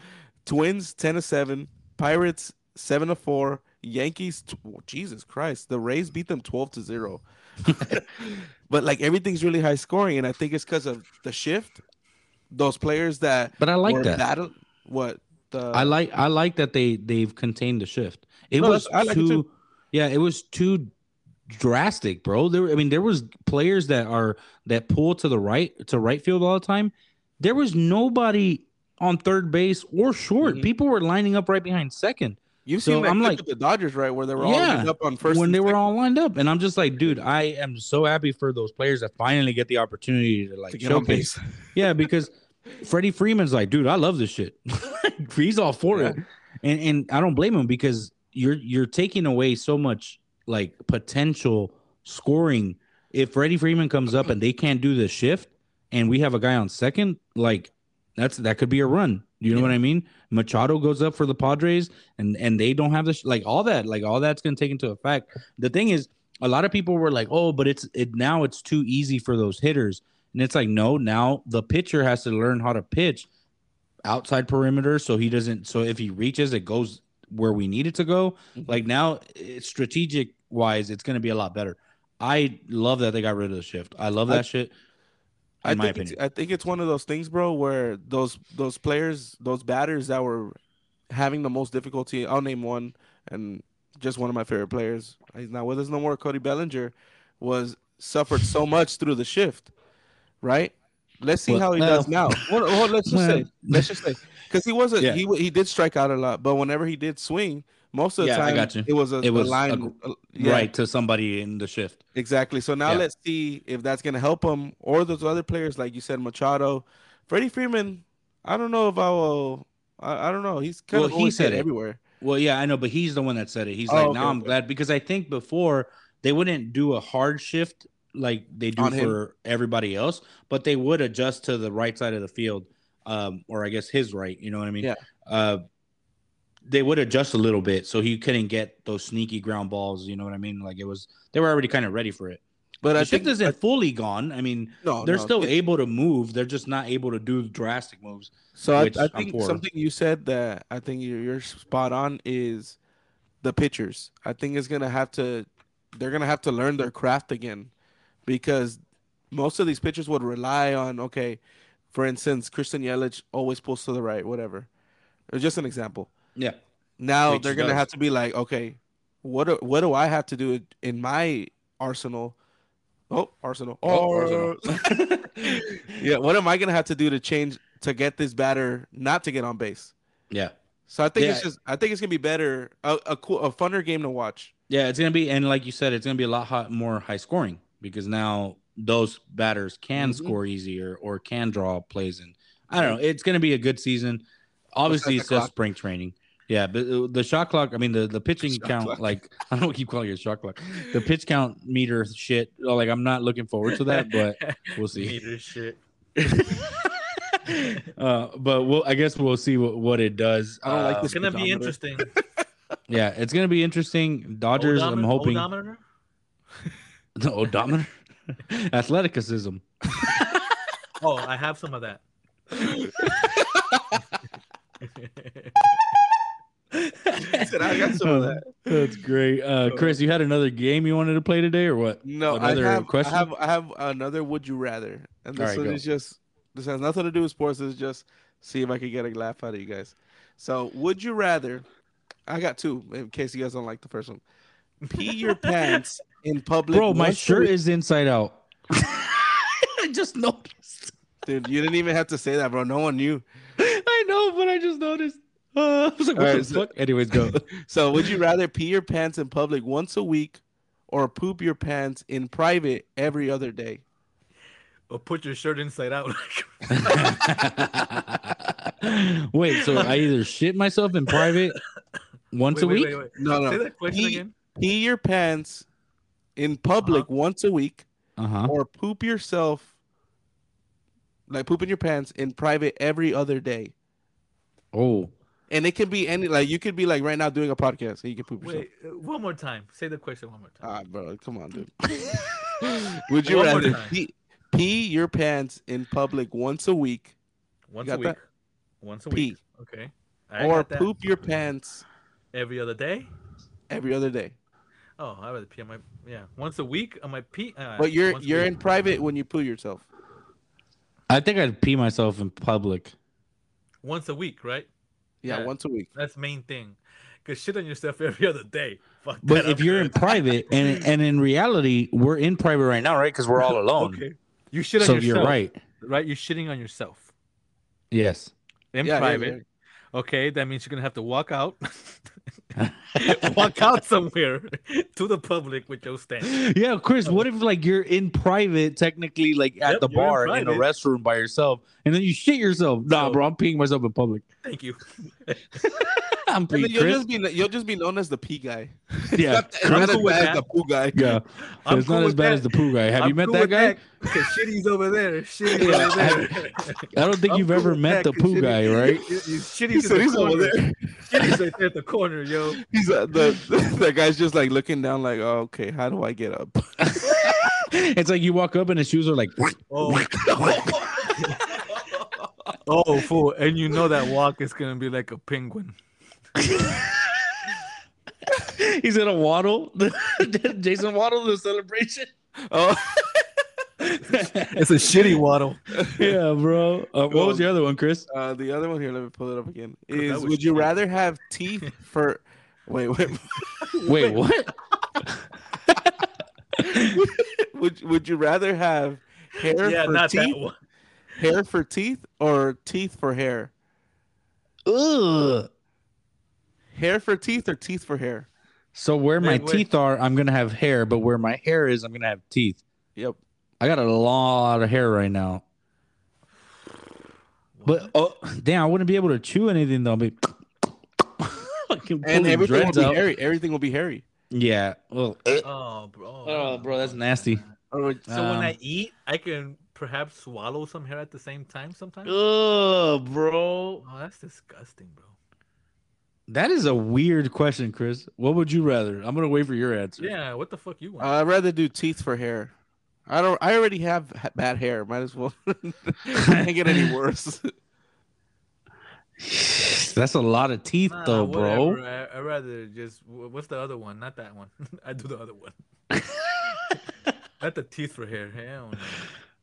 Twins ten to seven, Pirates seven to four, Yankees. T- oh, Jesus Christ, the Rays beat them twelve to zero. but like everything's really high scoring, and I think it's because of the shift. Those players that But I like that. battle- what the I like I like that they they've contained the shift. It No, was like it too, too. yeah, it was too drastic, bro. There, I mean, there was players that are that pull to the right to right field all the time. There was nobody on third base or short. Mhm. People were lining up right behind second you've so seen that I'm like- with the Dodgers, right, where they were all Yeah, lined up on first when they were all lined up, and I'm just like, dude, I am so happy for those players that finally get the opportunity to like to showcase. Yeah, because Freddie Freeman's like, dude, I love this shit. He's all for it, and and I don't blame him because you're you're taking away so much like potential scoring. If Freddie Freeman comes up and they can't do the shift, and we have a guy on second, like that's that could be a run. You know what I mean? Machado goes up for the Padres, and and they don't have the sh- like all that, like all that's gonna take into effect. The thing is, a lot of people were like, oh, but it's it now it's too easy for those hitters. And it's like, no, now the pitcher has to learn how to pitch outside perimeter so he doesn't so if he reaches it goes where we need it to go. Mhm. Like now it's strategic wise, it's gonna be a lot better. I love that they got rid of the shift. I love I- that shit. In I my think it's, opinion. I think it's one of those things, bro, where those those players, those batters that were having the most difficulty. I'll name one, and just one of my favorite players. He's not with us no more. Cody Bellinger was suffered so much through the shift, right? Let's see Well, how he well, does now. Well, well, let's just say, let's just say, because he wasn't, Yeah. he he did strike out a lot, but whenever he did swing, most of the Yeah, I time got you. it was a, It was a a line, uh, yeah, Right to somebody in the shift. Exactly. So now let's see if that's gonna help him or those other players, like you said, Machado, Freddie Freeman. I don't know if I will. I, I don't know. He's kind Well, of he said it. everywhere. Well, yeah, I know, but he's the one that said it. He's Oh, like, okay, now I'm glad because I think before they wouldn't do a hard shift like they do On him. for everybody else, but they would adjust to the right side of the field, um, or I guess his right. You know what I mean? Yeah. Uh, they would adjust a little bit so he couldn't get those sneaky ground balls. You know what I mean? Like it was, they were already kind of ready for it. But The I think isn't fully gone. I mean, no, they're no, still it- able to move. They're just not able to do drastic moves. So I, I think something you said that I think you're, you're spot on is the pitchers. I think it's gonna have to, they're gonna have to learn their craft again, because most of these pitchers would rely on okay, for instance, Christian Yelich always pulls to the right, whatever. It's just an example. Yeah. Now Which they're gonna does. have to be like, okay, what do, what do I have to do in my arsenal? Oh, arsenal. Oh, Arsenal. yeah, what am I gonna have to do to change to get this batter not to get on base? Yeah. So I think it's just I think it's gonna be better, a a, cool, a funner game to watch. Yeah, it's gonna be, and like you said, it's gonna be a lot hot, more high scoring because now those batters can Mhm. score easier or can draw plays, and I don't know. It's gonna be a good season. Obviously, it's just spring training. Yeah, but the shot clock. I mean, the the pitching Shot count. clock. Like I don't keep calling it a shot clock. The pitch count meter shit. Like I'm not looking forward to that, but we'll see. Meter shit. uh, but we'll. I guess we'll see what, what it does. I don't like Uh, this It's gonna be interesting. Yeah, it's gonna be interesting. Dodgers. I'm hoping odometer? The odometer, athleticism. Oh, I have some of that. He said, I got some of that. That's great. Uh, Chris, you had another game you wanted to play today, or what? No, Another I have, question? I have I have another would you rather. And this Alright, one go. is just this has nothing to do with sports, it's just see if I can get a laugh out of you guys. So would you rather I got two in case you guys don't like the first one. Pee your pants in public. Bro, my shirt is inside out. I just noticed. dude, you didn't even have to say that, bro. No one knew. I know, but I just noticed. Uh, I was like, what Alright, the so- fuck? Anyways, go. So would you rather pee your pants in public once a week or poop your pants in private every other day? or put your shirt inside out. Wait, so I either shit myself in private once Wait, a wait, week? wait, wait. No, Say that question He- again. Pee your pants in public once a week Uh huh. or poop yourself like poop in your pants in private every other day. Oh, And it can be any like you could be like right now doing a podcast and you can poop yourself. Wait, uh, one more time. Say the question one more time. Ah, bro, come on, dude. Would you One rather pee, pee your pants in public once a week Once a week. that? Once a Pee. week. Okay. I or poop your pants every other day. every other day? Oh, I rather pee on my yeah. Once a week on my pee. Uh, But you're you're in private when you poo yourself. I think I'd pee myself in public. once a week, right? Yeah, Yeah. once a week. That's main thing. Cause shit on yourself every other day. Fuck But that, if I'm you're in private, and and in reality, we're in private right now, right? Because we're all alone. okay, you shit on So yourself. you're right. right? You're shitting on yourself Yes. in Yeah, yeah, private. Okay, that means you're gonna have to walk out, walk out somewhere to the public with your stench. Yeah, Chris. What if like you're in private, technically, like at Yep, the you're in bar in, a restroom by yourself, and then you shit yourself? Nah, So- bro, I'm peeing myself in public. Thank you. I'm And then peeing, you'll Chris. just be you'll just be known as the pee guy. Yeah, Not, I'm not as cool with bad as the poo guy. yeah. I'm it's cool not as bad that. as the poo guy. Have you I'm met cool that guy? Because Shitty's over there. Shitty's Yeah, over there. I don't think I'm you've cool ever met the the 'cause poo Shitty- guy, right? He Shitty's said in he's over there. Shitty's right there at the corner, yo. He's uh, the the guy's just like looking down, like, oh, okay, how do I get up? it's like you walk up and his shoes are like. Oh. oh, fool. And you know that walk is going to be like a penguin. He's gonna waddle. Jaylen Waddle the celebration. Oh, It's a shitty waddle. yeah, bro. Uh, what was the other one, Chris? uh, the other one here, let me pull it up again. That Is was would you cheap. rather have teeth for? Wait, wait. Wait, what? would Would you rather have hair Yeah, for not teeth, that one. hair for teeth, or teeth for hair? Ugh. Hair for teeth or teeth for hair? So where my Wait, wait. teeth are, I'm gonna have hair, but where my hair is, I'm gonna have teeth. Yep. I got a lot of hair right now. But oh damn, I wouldn't be able to chew anything though. I'll be Fucking And pulling everything will dreads be out. hairy. Everything will be hairy. Yeah. Well, Oh, bro. oh, bro, that's nasty. Or So when I Um, eat, I can perhaps swallow some hair at the same time sometimes? Oh, bro. Oh, that's disgusting, bro. That is a weird question, Chris. What would you rather? I'm gonna wait for your answer. Yeah, what the fuck you want? I'd rather do teeth for hair. I don't. I already have ha- bad hair. Might as well. Can't get any worse. That's a lot of teeth, Nah, though, bro. whatever. I, I'd rather just. What's the other one? Not that one. I do the other one. Not the teeth for hair. Hell no.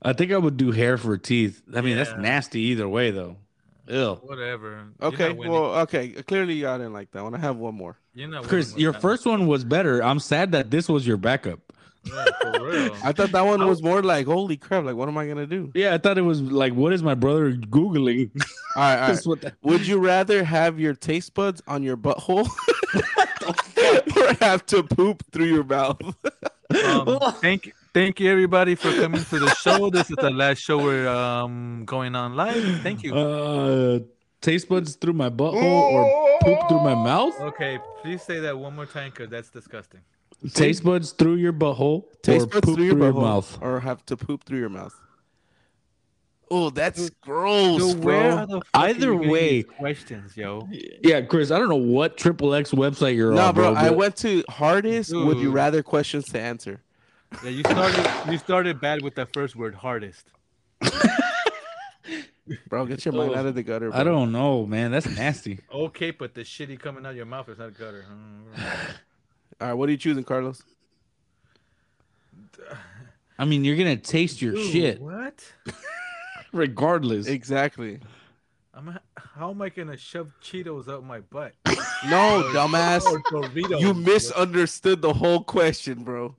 I think I would do hair for teeth. I mean, that's nasty either way, though. Ew. Whatever. Okay. Well, okay. Clearly, y'all didn't like that one. I have one more. You're not Chris, your first one was better. I'm sad that this was your backup. Yeah, for real. I thought that one was more like, holy crap! Like, what am I gonna do? Yeah, I thought it was like, what is my brother googling? All right. All right. What the- Would you rather have your taste buds on your butthole, or have to poop through your mouth? Um, thank thank you everybody for coming to the show. This is the last show we're um going on live. Thank you. Uh, taste buds through my butthole or poop through my mouth? Okay, please say that one more time because that's disgusting. Taste buds through your butthole Taste or buds poop through your, butthole mouth? or have to poop through your mouth. Oh, that's gross, So where bro. are the fuck Either you getting way- these questions, yo? Yeah, Chris, I don't know what triple X website you're Nah, on, bro, bro. I but- went to hardest would you Dude. rather questions to answer. Yeah, you started you started bad with that first word, hardest. Bro, get your mind Oh, out of the gutter. Bro. I don't know, man. That's nasty. Okay, but the shitty coming out of your mouth is not gutter. All right, what are you choosing, Carlos? I mean, you're gonna taste your Ooh, shit What? regardless. Exactly. I'm. How am I gonna shove Cheetos up my butt? No, dumbass. You misunderstood the whole question, bro.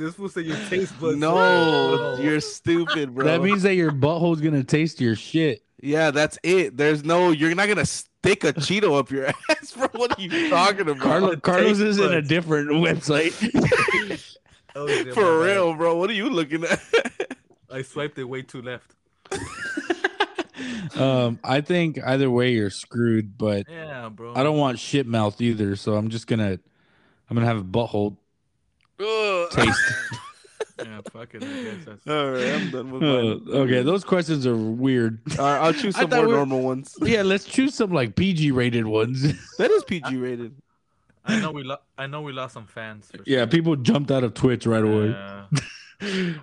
This will say your taste buds. No, you're stupid, bro. That means that your butthole's gonna taste your shit. yeah, that's it. There's no. You're not gonna stick a Cheeto up your ass, bro. What are you talking about? Carlos, Carlos taste is in a different website. Oh, For real, bro. What are you looking at? I swiped it way too left. um, I think either way you're screwed, but Yeah, bro. I don't want shit mouth either. So I'm just gonna, I'm gonna have a butthole taste. Yeah, fuck it. I guess that's. All right, I'm done with Uh, okay, those questions are weird. All right, I'll choose I some thought more we were- normal ones. yeah, let's choose some like PG rated ones. That is PG rated. I know we. Lo- I know we lost some fans. For yeah, sure. people jumped out of Twitch right away. Yeah.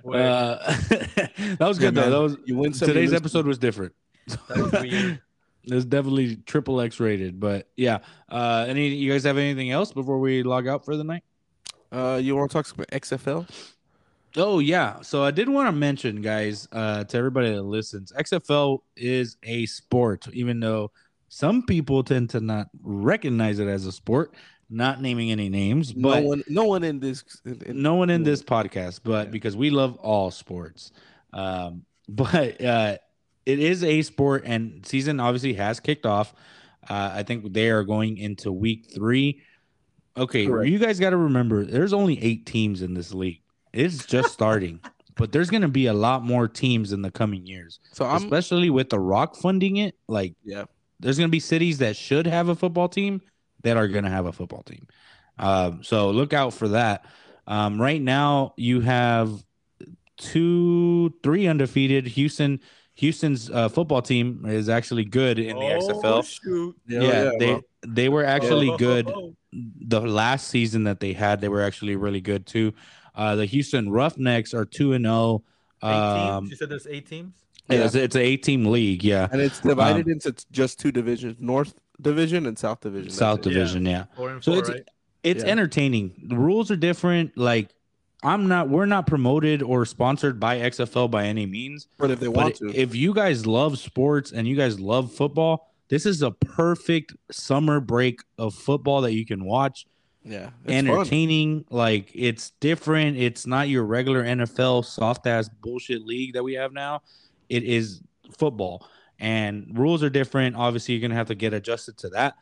Uh, that was good Yeah, though. man. That was You win some. you today's lose episode was different. That was weird. It's definitely triple X rated, but yeah. Uh, any you guys have anything else before we log out for the night? Uh, you want to talk about XFL? Oh yeah. So I did want to mention, guys, uh, to everybody that listens, XFL is a sport, even though some people tend to not recognize it as a sport. Not naming any names, but no one, no one in this. In- no one in this podcast, but Yeah. because we love all sports. Um, but uh, it is a sport, and season obviously has kicked off. Uh, I think they are going into week three. Okay, Correct. you guys got to remember, there's only eight teams in this league. It's just starting, but there's going to be a lot more teams in the coming years, So I'm. especially with the Rock funding it. Like, Yeah. there's going to be cities that should have a football team that are going to have a football team. Um, so look out for that. Um, right now, you have two, three undefeated. Houston, Houston's uh, football team is actually good in the Oh, XFL. shoot. Yeah, they bro. they were actually Oh, good. oh, The last season that they had, they were actually really good too. Uh, the Houston Roughnecks are two and zero. oh. Um, You said there's eight teams. yeah, it's, it's an eight team league. Yeah, and it's divided Um, into just two divisions: North Division and South Division. South it. Division. Yeah. Four and So four, it's right? it's Yeah. entertaining. The rules are different. Like I'm not we're not promoted or sponsored by XFL by any means. But if they want But to, if you guys love sports and you guys love football, this is a perfect summer break of football that you can watch. yeah, it's fun. entertaining. Like it's different. It's not your regular NFL soft ass bullshit league that we have now. It is football. And rules are different. Obviously, you're gonna have to get adjusted to that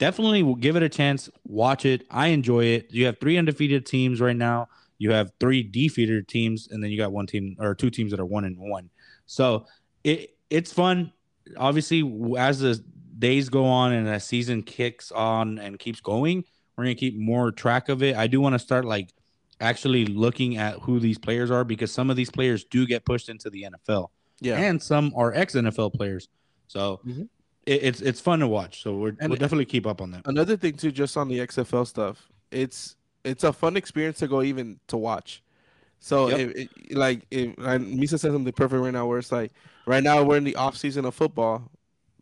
definitely give it a chance. Watch it. I enjoy it. You have three undefeated teams right now. You have three defeated teams, and then you got one team or two teams that are one and one. So it it's fun. Obviously, as the days go on and the season kicks on and keeps going, we're gonna keep more track of it. I do want to start like actually looking at who these players are because some of these players do get pushed into the NFL Yeah, and some are ex NFL players. So Mhm. it, it's it's fun to watch. So we're, And- we'll definitely keep up on that. another thing too, just on the XFL stuff, it's it's a fun experience to go even to watch. So Yep. if, it, like if and Misa said something perfect right now, where it's like right now we're in the off season of football,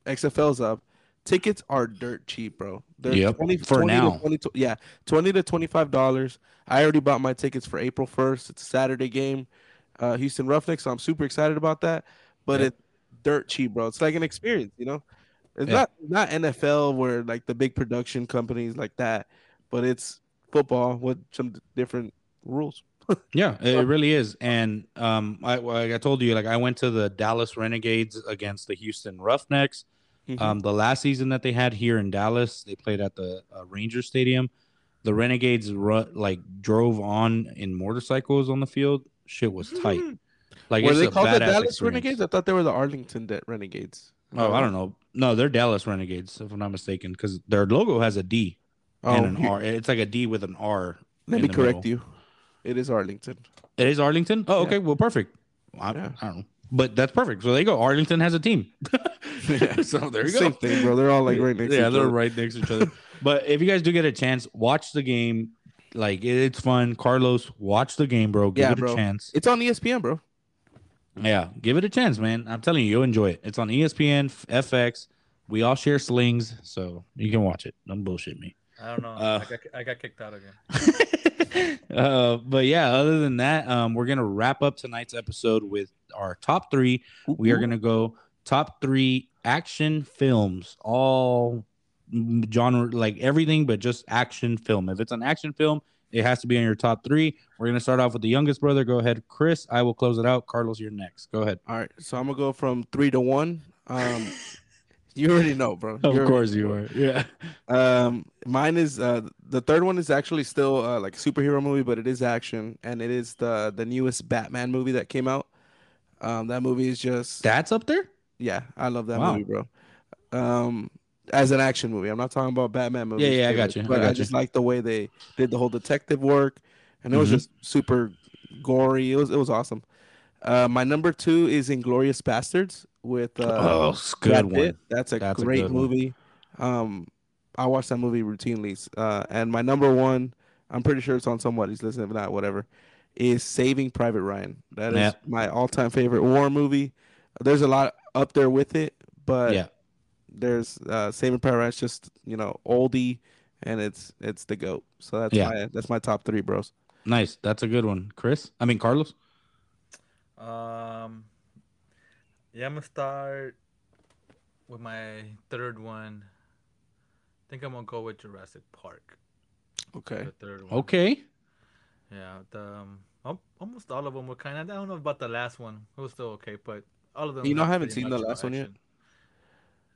XFL's up. Tickets are dirt cheap, bro. They're Yep, 20, for 20 now. To 20 yeah, twenty to twenty five dollars. I already bought my tickets for April first. It's a Saturday game, uh, Houston Roughnecks. So I'm super excited about that. But Yep. it's dirt cheap, bro. It's like an experience, you know. It's Yeah. not not NFL where like the big production companies like that, but it's football with some different rules. Yeah, it really is. And um, I like I told you, like I went to the Dallas Renegades against the Houston Roughnecks. Mhm. Um, the last season that they had here in Dallas, they played at the uh, Ranger Stadium. The Renegades ru- like drove on in motorcycles on the field. Shit was tight. Like were they called the Dallas experience. Renegades? I thought they were the Arlington De- Renegades. Oh, I don't know. No, they're Dallas Renegades, if I'm not mistaken, because their logo has a D and an Oh, R. It's like a D with an R. Let me correct middle. you. It is Arlington. It is Arlington. Oh, Yeah. okay. Well, perfect. I, Yeah. I don't know, but that's perfect. So there you go. Arlington has a team. yeah, so there you go. Same thing, bro. They're all like right next yeah, to each other. Yeah, they're other. right next to each other. but if you guys do get a chance, watch the game. Like it's fun. Carlos, watch the game, bro. Give Yeah, it a bro. chance. It's on ESPN, bro. Yeah, give it a chance, man. I'm telling you, you'll enjoy it. It's on ESPN, FX. We all share slings, so you can watch it. Don't bullshit me. I don't know. Uh, I, got, I got kicked out again. uh, but yeah, other than that, um, we're gonna wrap up tonight's episode with our top three. We are gonna go top three action films, all genre, like everything, but just action film. If it's an action film, it has to be in your top three. We're gonna start off with the youngest brother. Go ahead, Chris. I will close it out. Carlos, you're next. Go ahead. All right, so I'm gonna go from three to one. Um, you already know, bro. Of You already course you are. Yeah. Um, mine is uh the third one is actually still uh, like a superhero movie, but it is action, and it is the the newest Batman movie that came out. Um, that movie is just That's up there. yeah, I love that Wow. movie, bro. Um, as an action movie, I'm not talking about Batman movies. yeah, yeah, I got you, But I, got just you. like the way they did the whole detective work, and it was Mhm. just super gory. It was it was awesome. Uh, my number two is Inglourious Basterds with uh, oh, a good one. Pitt. That's a That's a great one. movie. Um, I watch that movie routinely. Uh, and my number one, I'm pretty sure it's on somebody's list, if not, whatever, is Saving Private Ryan. That is Yeah. my all-time favorite war movie. There's a lot up there with it, but yeah. there's uh, Saving Private Ryan's just you know oldie, and it's it's the goat. So that's Yeah. my that's my top three, bros. Nice. That's a good one, Chris. I mean, Carlos. Um, yeah, I'm gonna start with my third one. I think I'm gonna go with Jurassic Park. Okay. The third one. Okay. Yeah. The, um, almost all of them were kind of. I don't know about the last one. It was still okay, but all of them. You know, I haven't seen the much last one yet.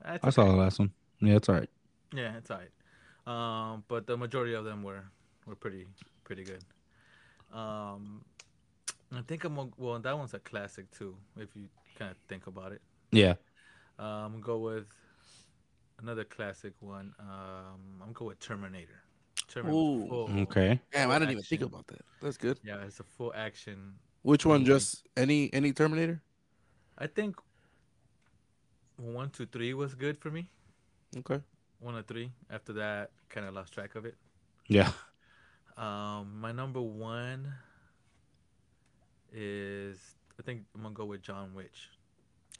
That's I saw okay. the last one. Yeah, it's all right. Yeah, it's alright. Um, but the majority of them were were pretty pretty good. Um, I think I'm gonna, well. That one's a classic too, if you kind of think about it. Yeah. Um, go with another classic one. Um, I'm gonna go with Terminator. Terminator. Ooh. full Okay. Damn, I didn't even think about that. That's good. Yeah, it's a full action. Which one? Movie. Just any any Terminator? I think one, two, three was good for me. Okay. One or three. After that, kind of lost track of it. Yeah. Um, my number one is I think I'm gonna go with John Wick.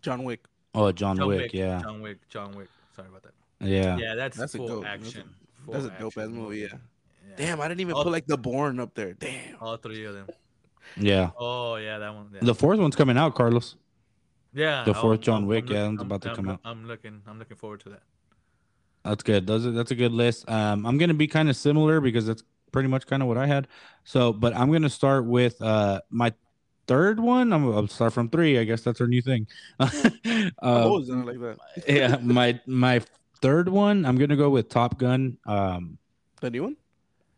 John Wick. Oh, John, Wick. Yeah. John Wick. John Wick. Sorry about that. Yeah. Yeah, that's, That's a full dope- that's a- action. full That's a dope ass movie. Yeah. Yeah. Damn, I didn't even Oh. put like the Bourne up there. Damn. All three of them. Yeah. Oh yeah, that one. Yeah. The fourth one's coming out, Carlos. yeah. the oh, fourth John I'm- Wick, I'm yeah, look- it's about to I'm- come I'm- out. I'm looking. I'm looking forward to that. That's good. Those are, that's a good list. Um, I'm gonna be kind of similar because that's pretty much kind of what I had. So, but I'm gonna start with uh my third one. I'm I'll start from three. I guess that's our new thing. I've uh, always done it like that. yeah, my my third one. I'm gonna go with Top Gun. Um, The new one?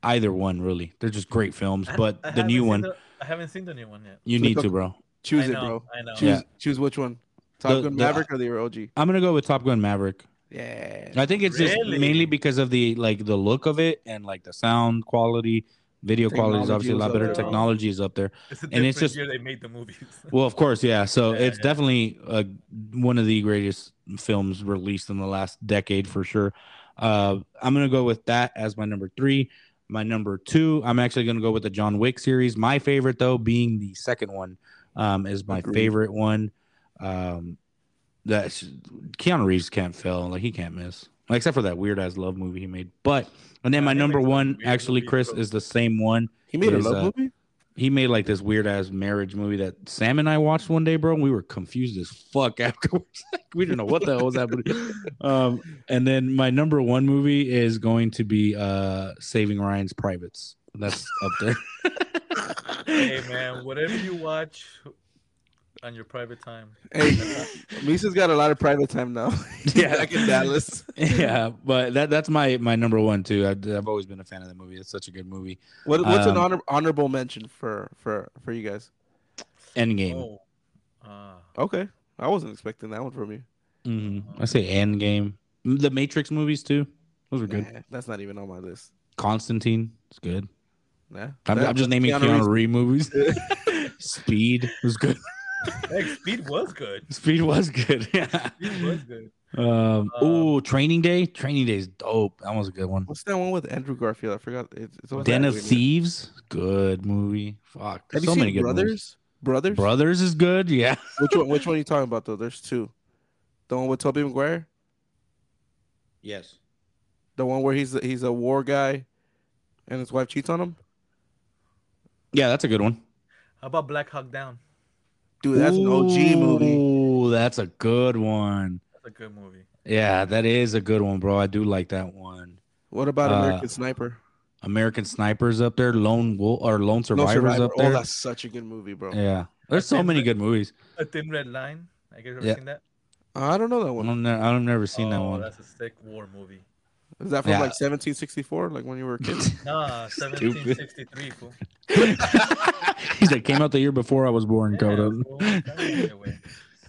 either one really. They're just great films, but I the new one the- I haven't seen the new one yet. you Flip need to, bro. Choose I it, bro. I know. Choose Yeah. choose which one. Top The- Gun the- Maverick or the OG? I'm gonna go with Top Gun Maverick. Yeah. I think it's just mainly because of the like the look of it and like the sound quality, video quality is obviously a lot better. Technology is up there. It's and it's just- year they made the movies. Well, of course, yeah. So Yeah, it's yeah. definitely uh, one of the greatest films released in the last decade for sure. Uh, I'm gonna go with that as my number three. My number two, I'm actually gonna go with the John Wick series. My favorite though, being the second one, um, is my Agreed. favorite one. Um, that Keanu Reeves can't fail. Like he can't miss. Like, except for that weird ass love movie he made. But and then my number one, actually, Chris, is the same one he made a love uh, movie? he made like this weird ass marriage movie that Sam and I watched one day, bro. And we were confused as fuck afterwards. Like, we didn't know what the hell was happening. Um, and then my number one movie is going to be uh Saving Ryan's Privates. That's up there. hey man, whatever you watch on your private time. Hey, Misa's got a lot of private time now. Yeah. Back in Dallas. yeah, but that that's my my number one too. I've, I've always been a fan of that movie. It's such a good movie. What, what's an Um, honor, honorable mention for for for you guys? Endgame. Oh, uh, Okay, I wasn't expecting that one from you. hmm I say Endgame. The Matrix movies too. Those were good. Nah, that's not even on my list. Constantine. It's good. Nah, I'm, I'm just naming Keanu Keanu, Reeves. Reeves movies. Speed was good. Hey, Speed was good. Speed was good. Yeah. Speed was good. Um, Um, ooh, Training Day. Training Day is dope. That was a good one. What's that one with Andrew Garfield? I forgot. It's, it's always Den of. Thieves. Good movie. Fuck. Have There's you so seen many good movies. Brothers? Brothers. Brothers is good. Yeah. Which one? Which one are you talking about though? There's two. The one with Tobey Maguire. Yes. The one where he's he's a war guy, and his wife cheats on him. Yeah, that's a good one. How about Black Hawk Down? Dude, that's an OG movie. Ooh, that's a good one. That's a good movie. Yeah, that is a good one, bro. I do like that one. What about Uh, American Sniper? American Snipers up there, Lone Wolf or Lone No Survivors Survivor. up Oh, that's such a good movie, bro. yeah, there's so many Red- good movies. A Thin Red Line. I guess ever Yeah. seen that? I don't know that one. I one. don't know, I've never seen that oh, one. that's a sick war movie. Is that from Yeah. like 1764, like when you were a kid? Nah, 1763. Fool. He's like came out the year before I was born. Yeah, Coda. fool. That ain't the way.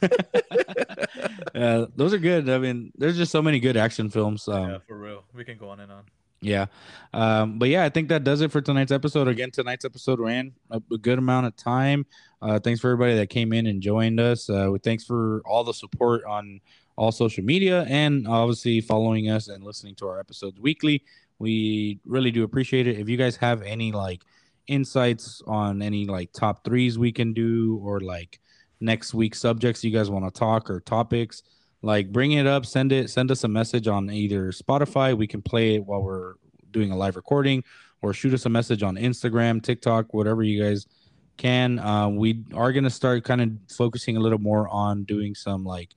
uh, those are good. I mean, there's just so many good action films. Um, yeah, for real. We can go on and on. Yeah. Um, but yeah, I think that does it for tonight's episode. Again, tonight's episode ran a, a good amount of time. Uh, thanks for everybody that came in and joined us. Uh, thanks for all the support on all social media and obviously following us and listening to our episodes weekly. We really do appreciate it. If you guys have any like insights on any like top threes we can do or like next week subjects you guys want to talk or topics, like bring it up send it send us a message on either spotify we can play it while we're doing a live recording or shoot us a message on instagram tiktok whatever you guys can uh, we are going to start kind of focusing a little more on doing some like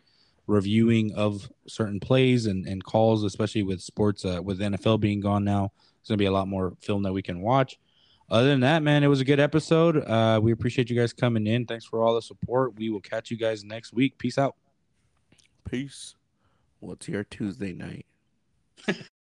reviewing of certain plays and, and calls especially with sports uh, with nfl being gone now. There's going to be a lot more film that we can watch. Other than that man it was a good episode. Uh, we appreciate you guys coming in. Thanks for all the support. We will catch you guys next week. Peace out. Peace. What's your Tuesday night?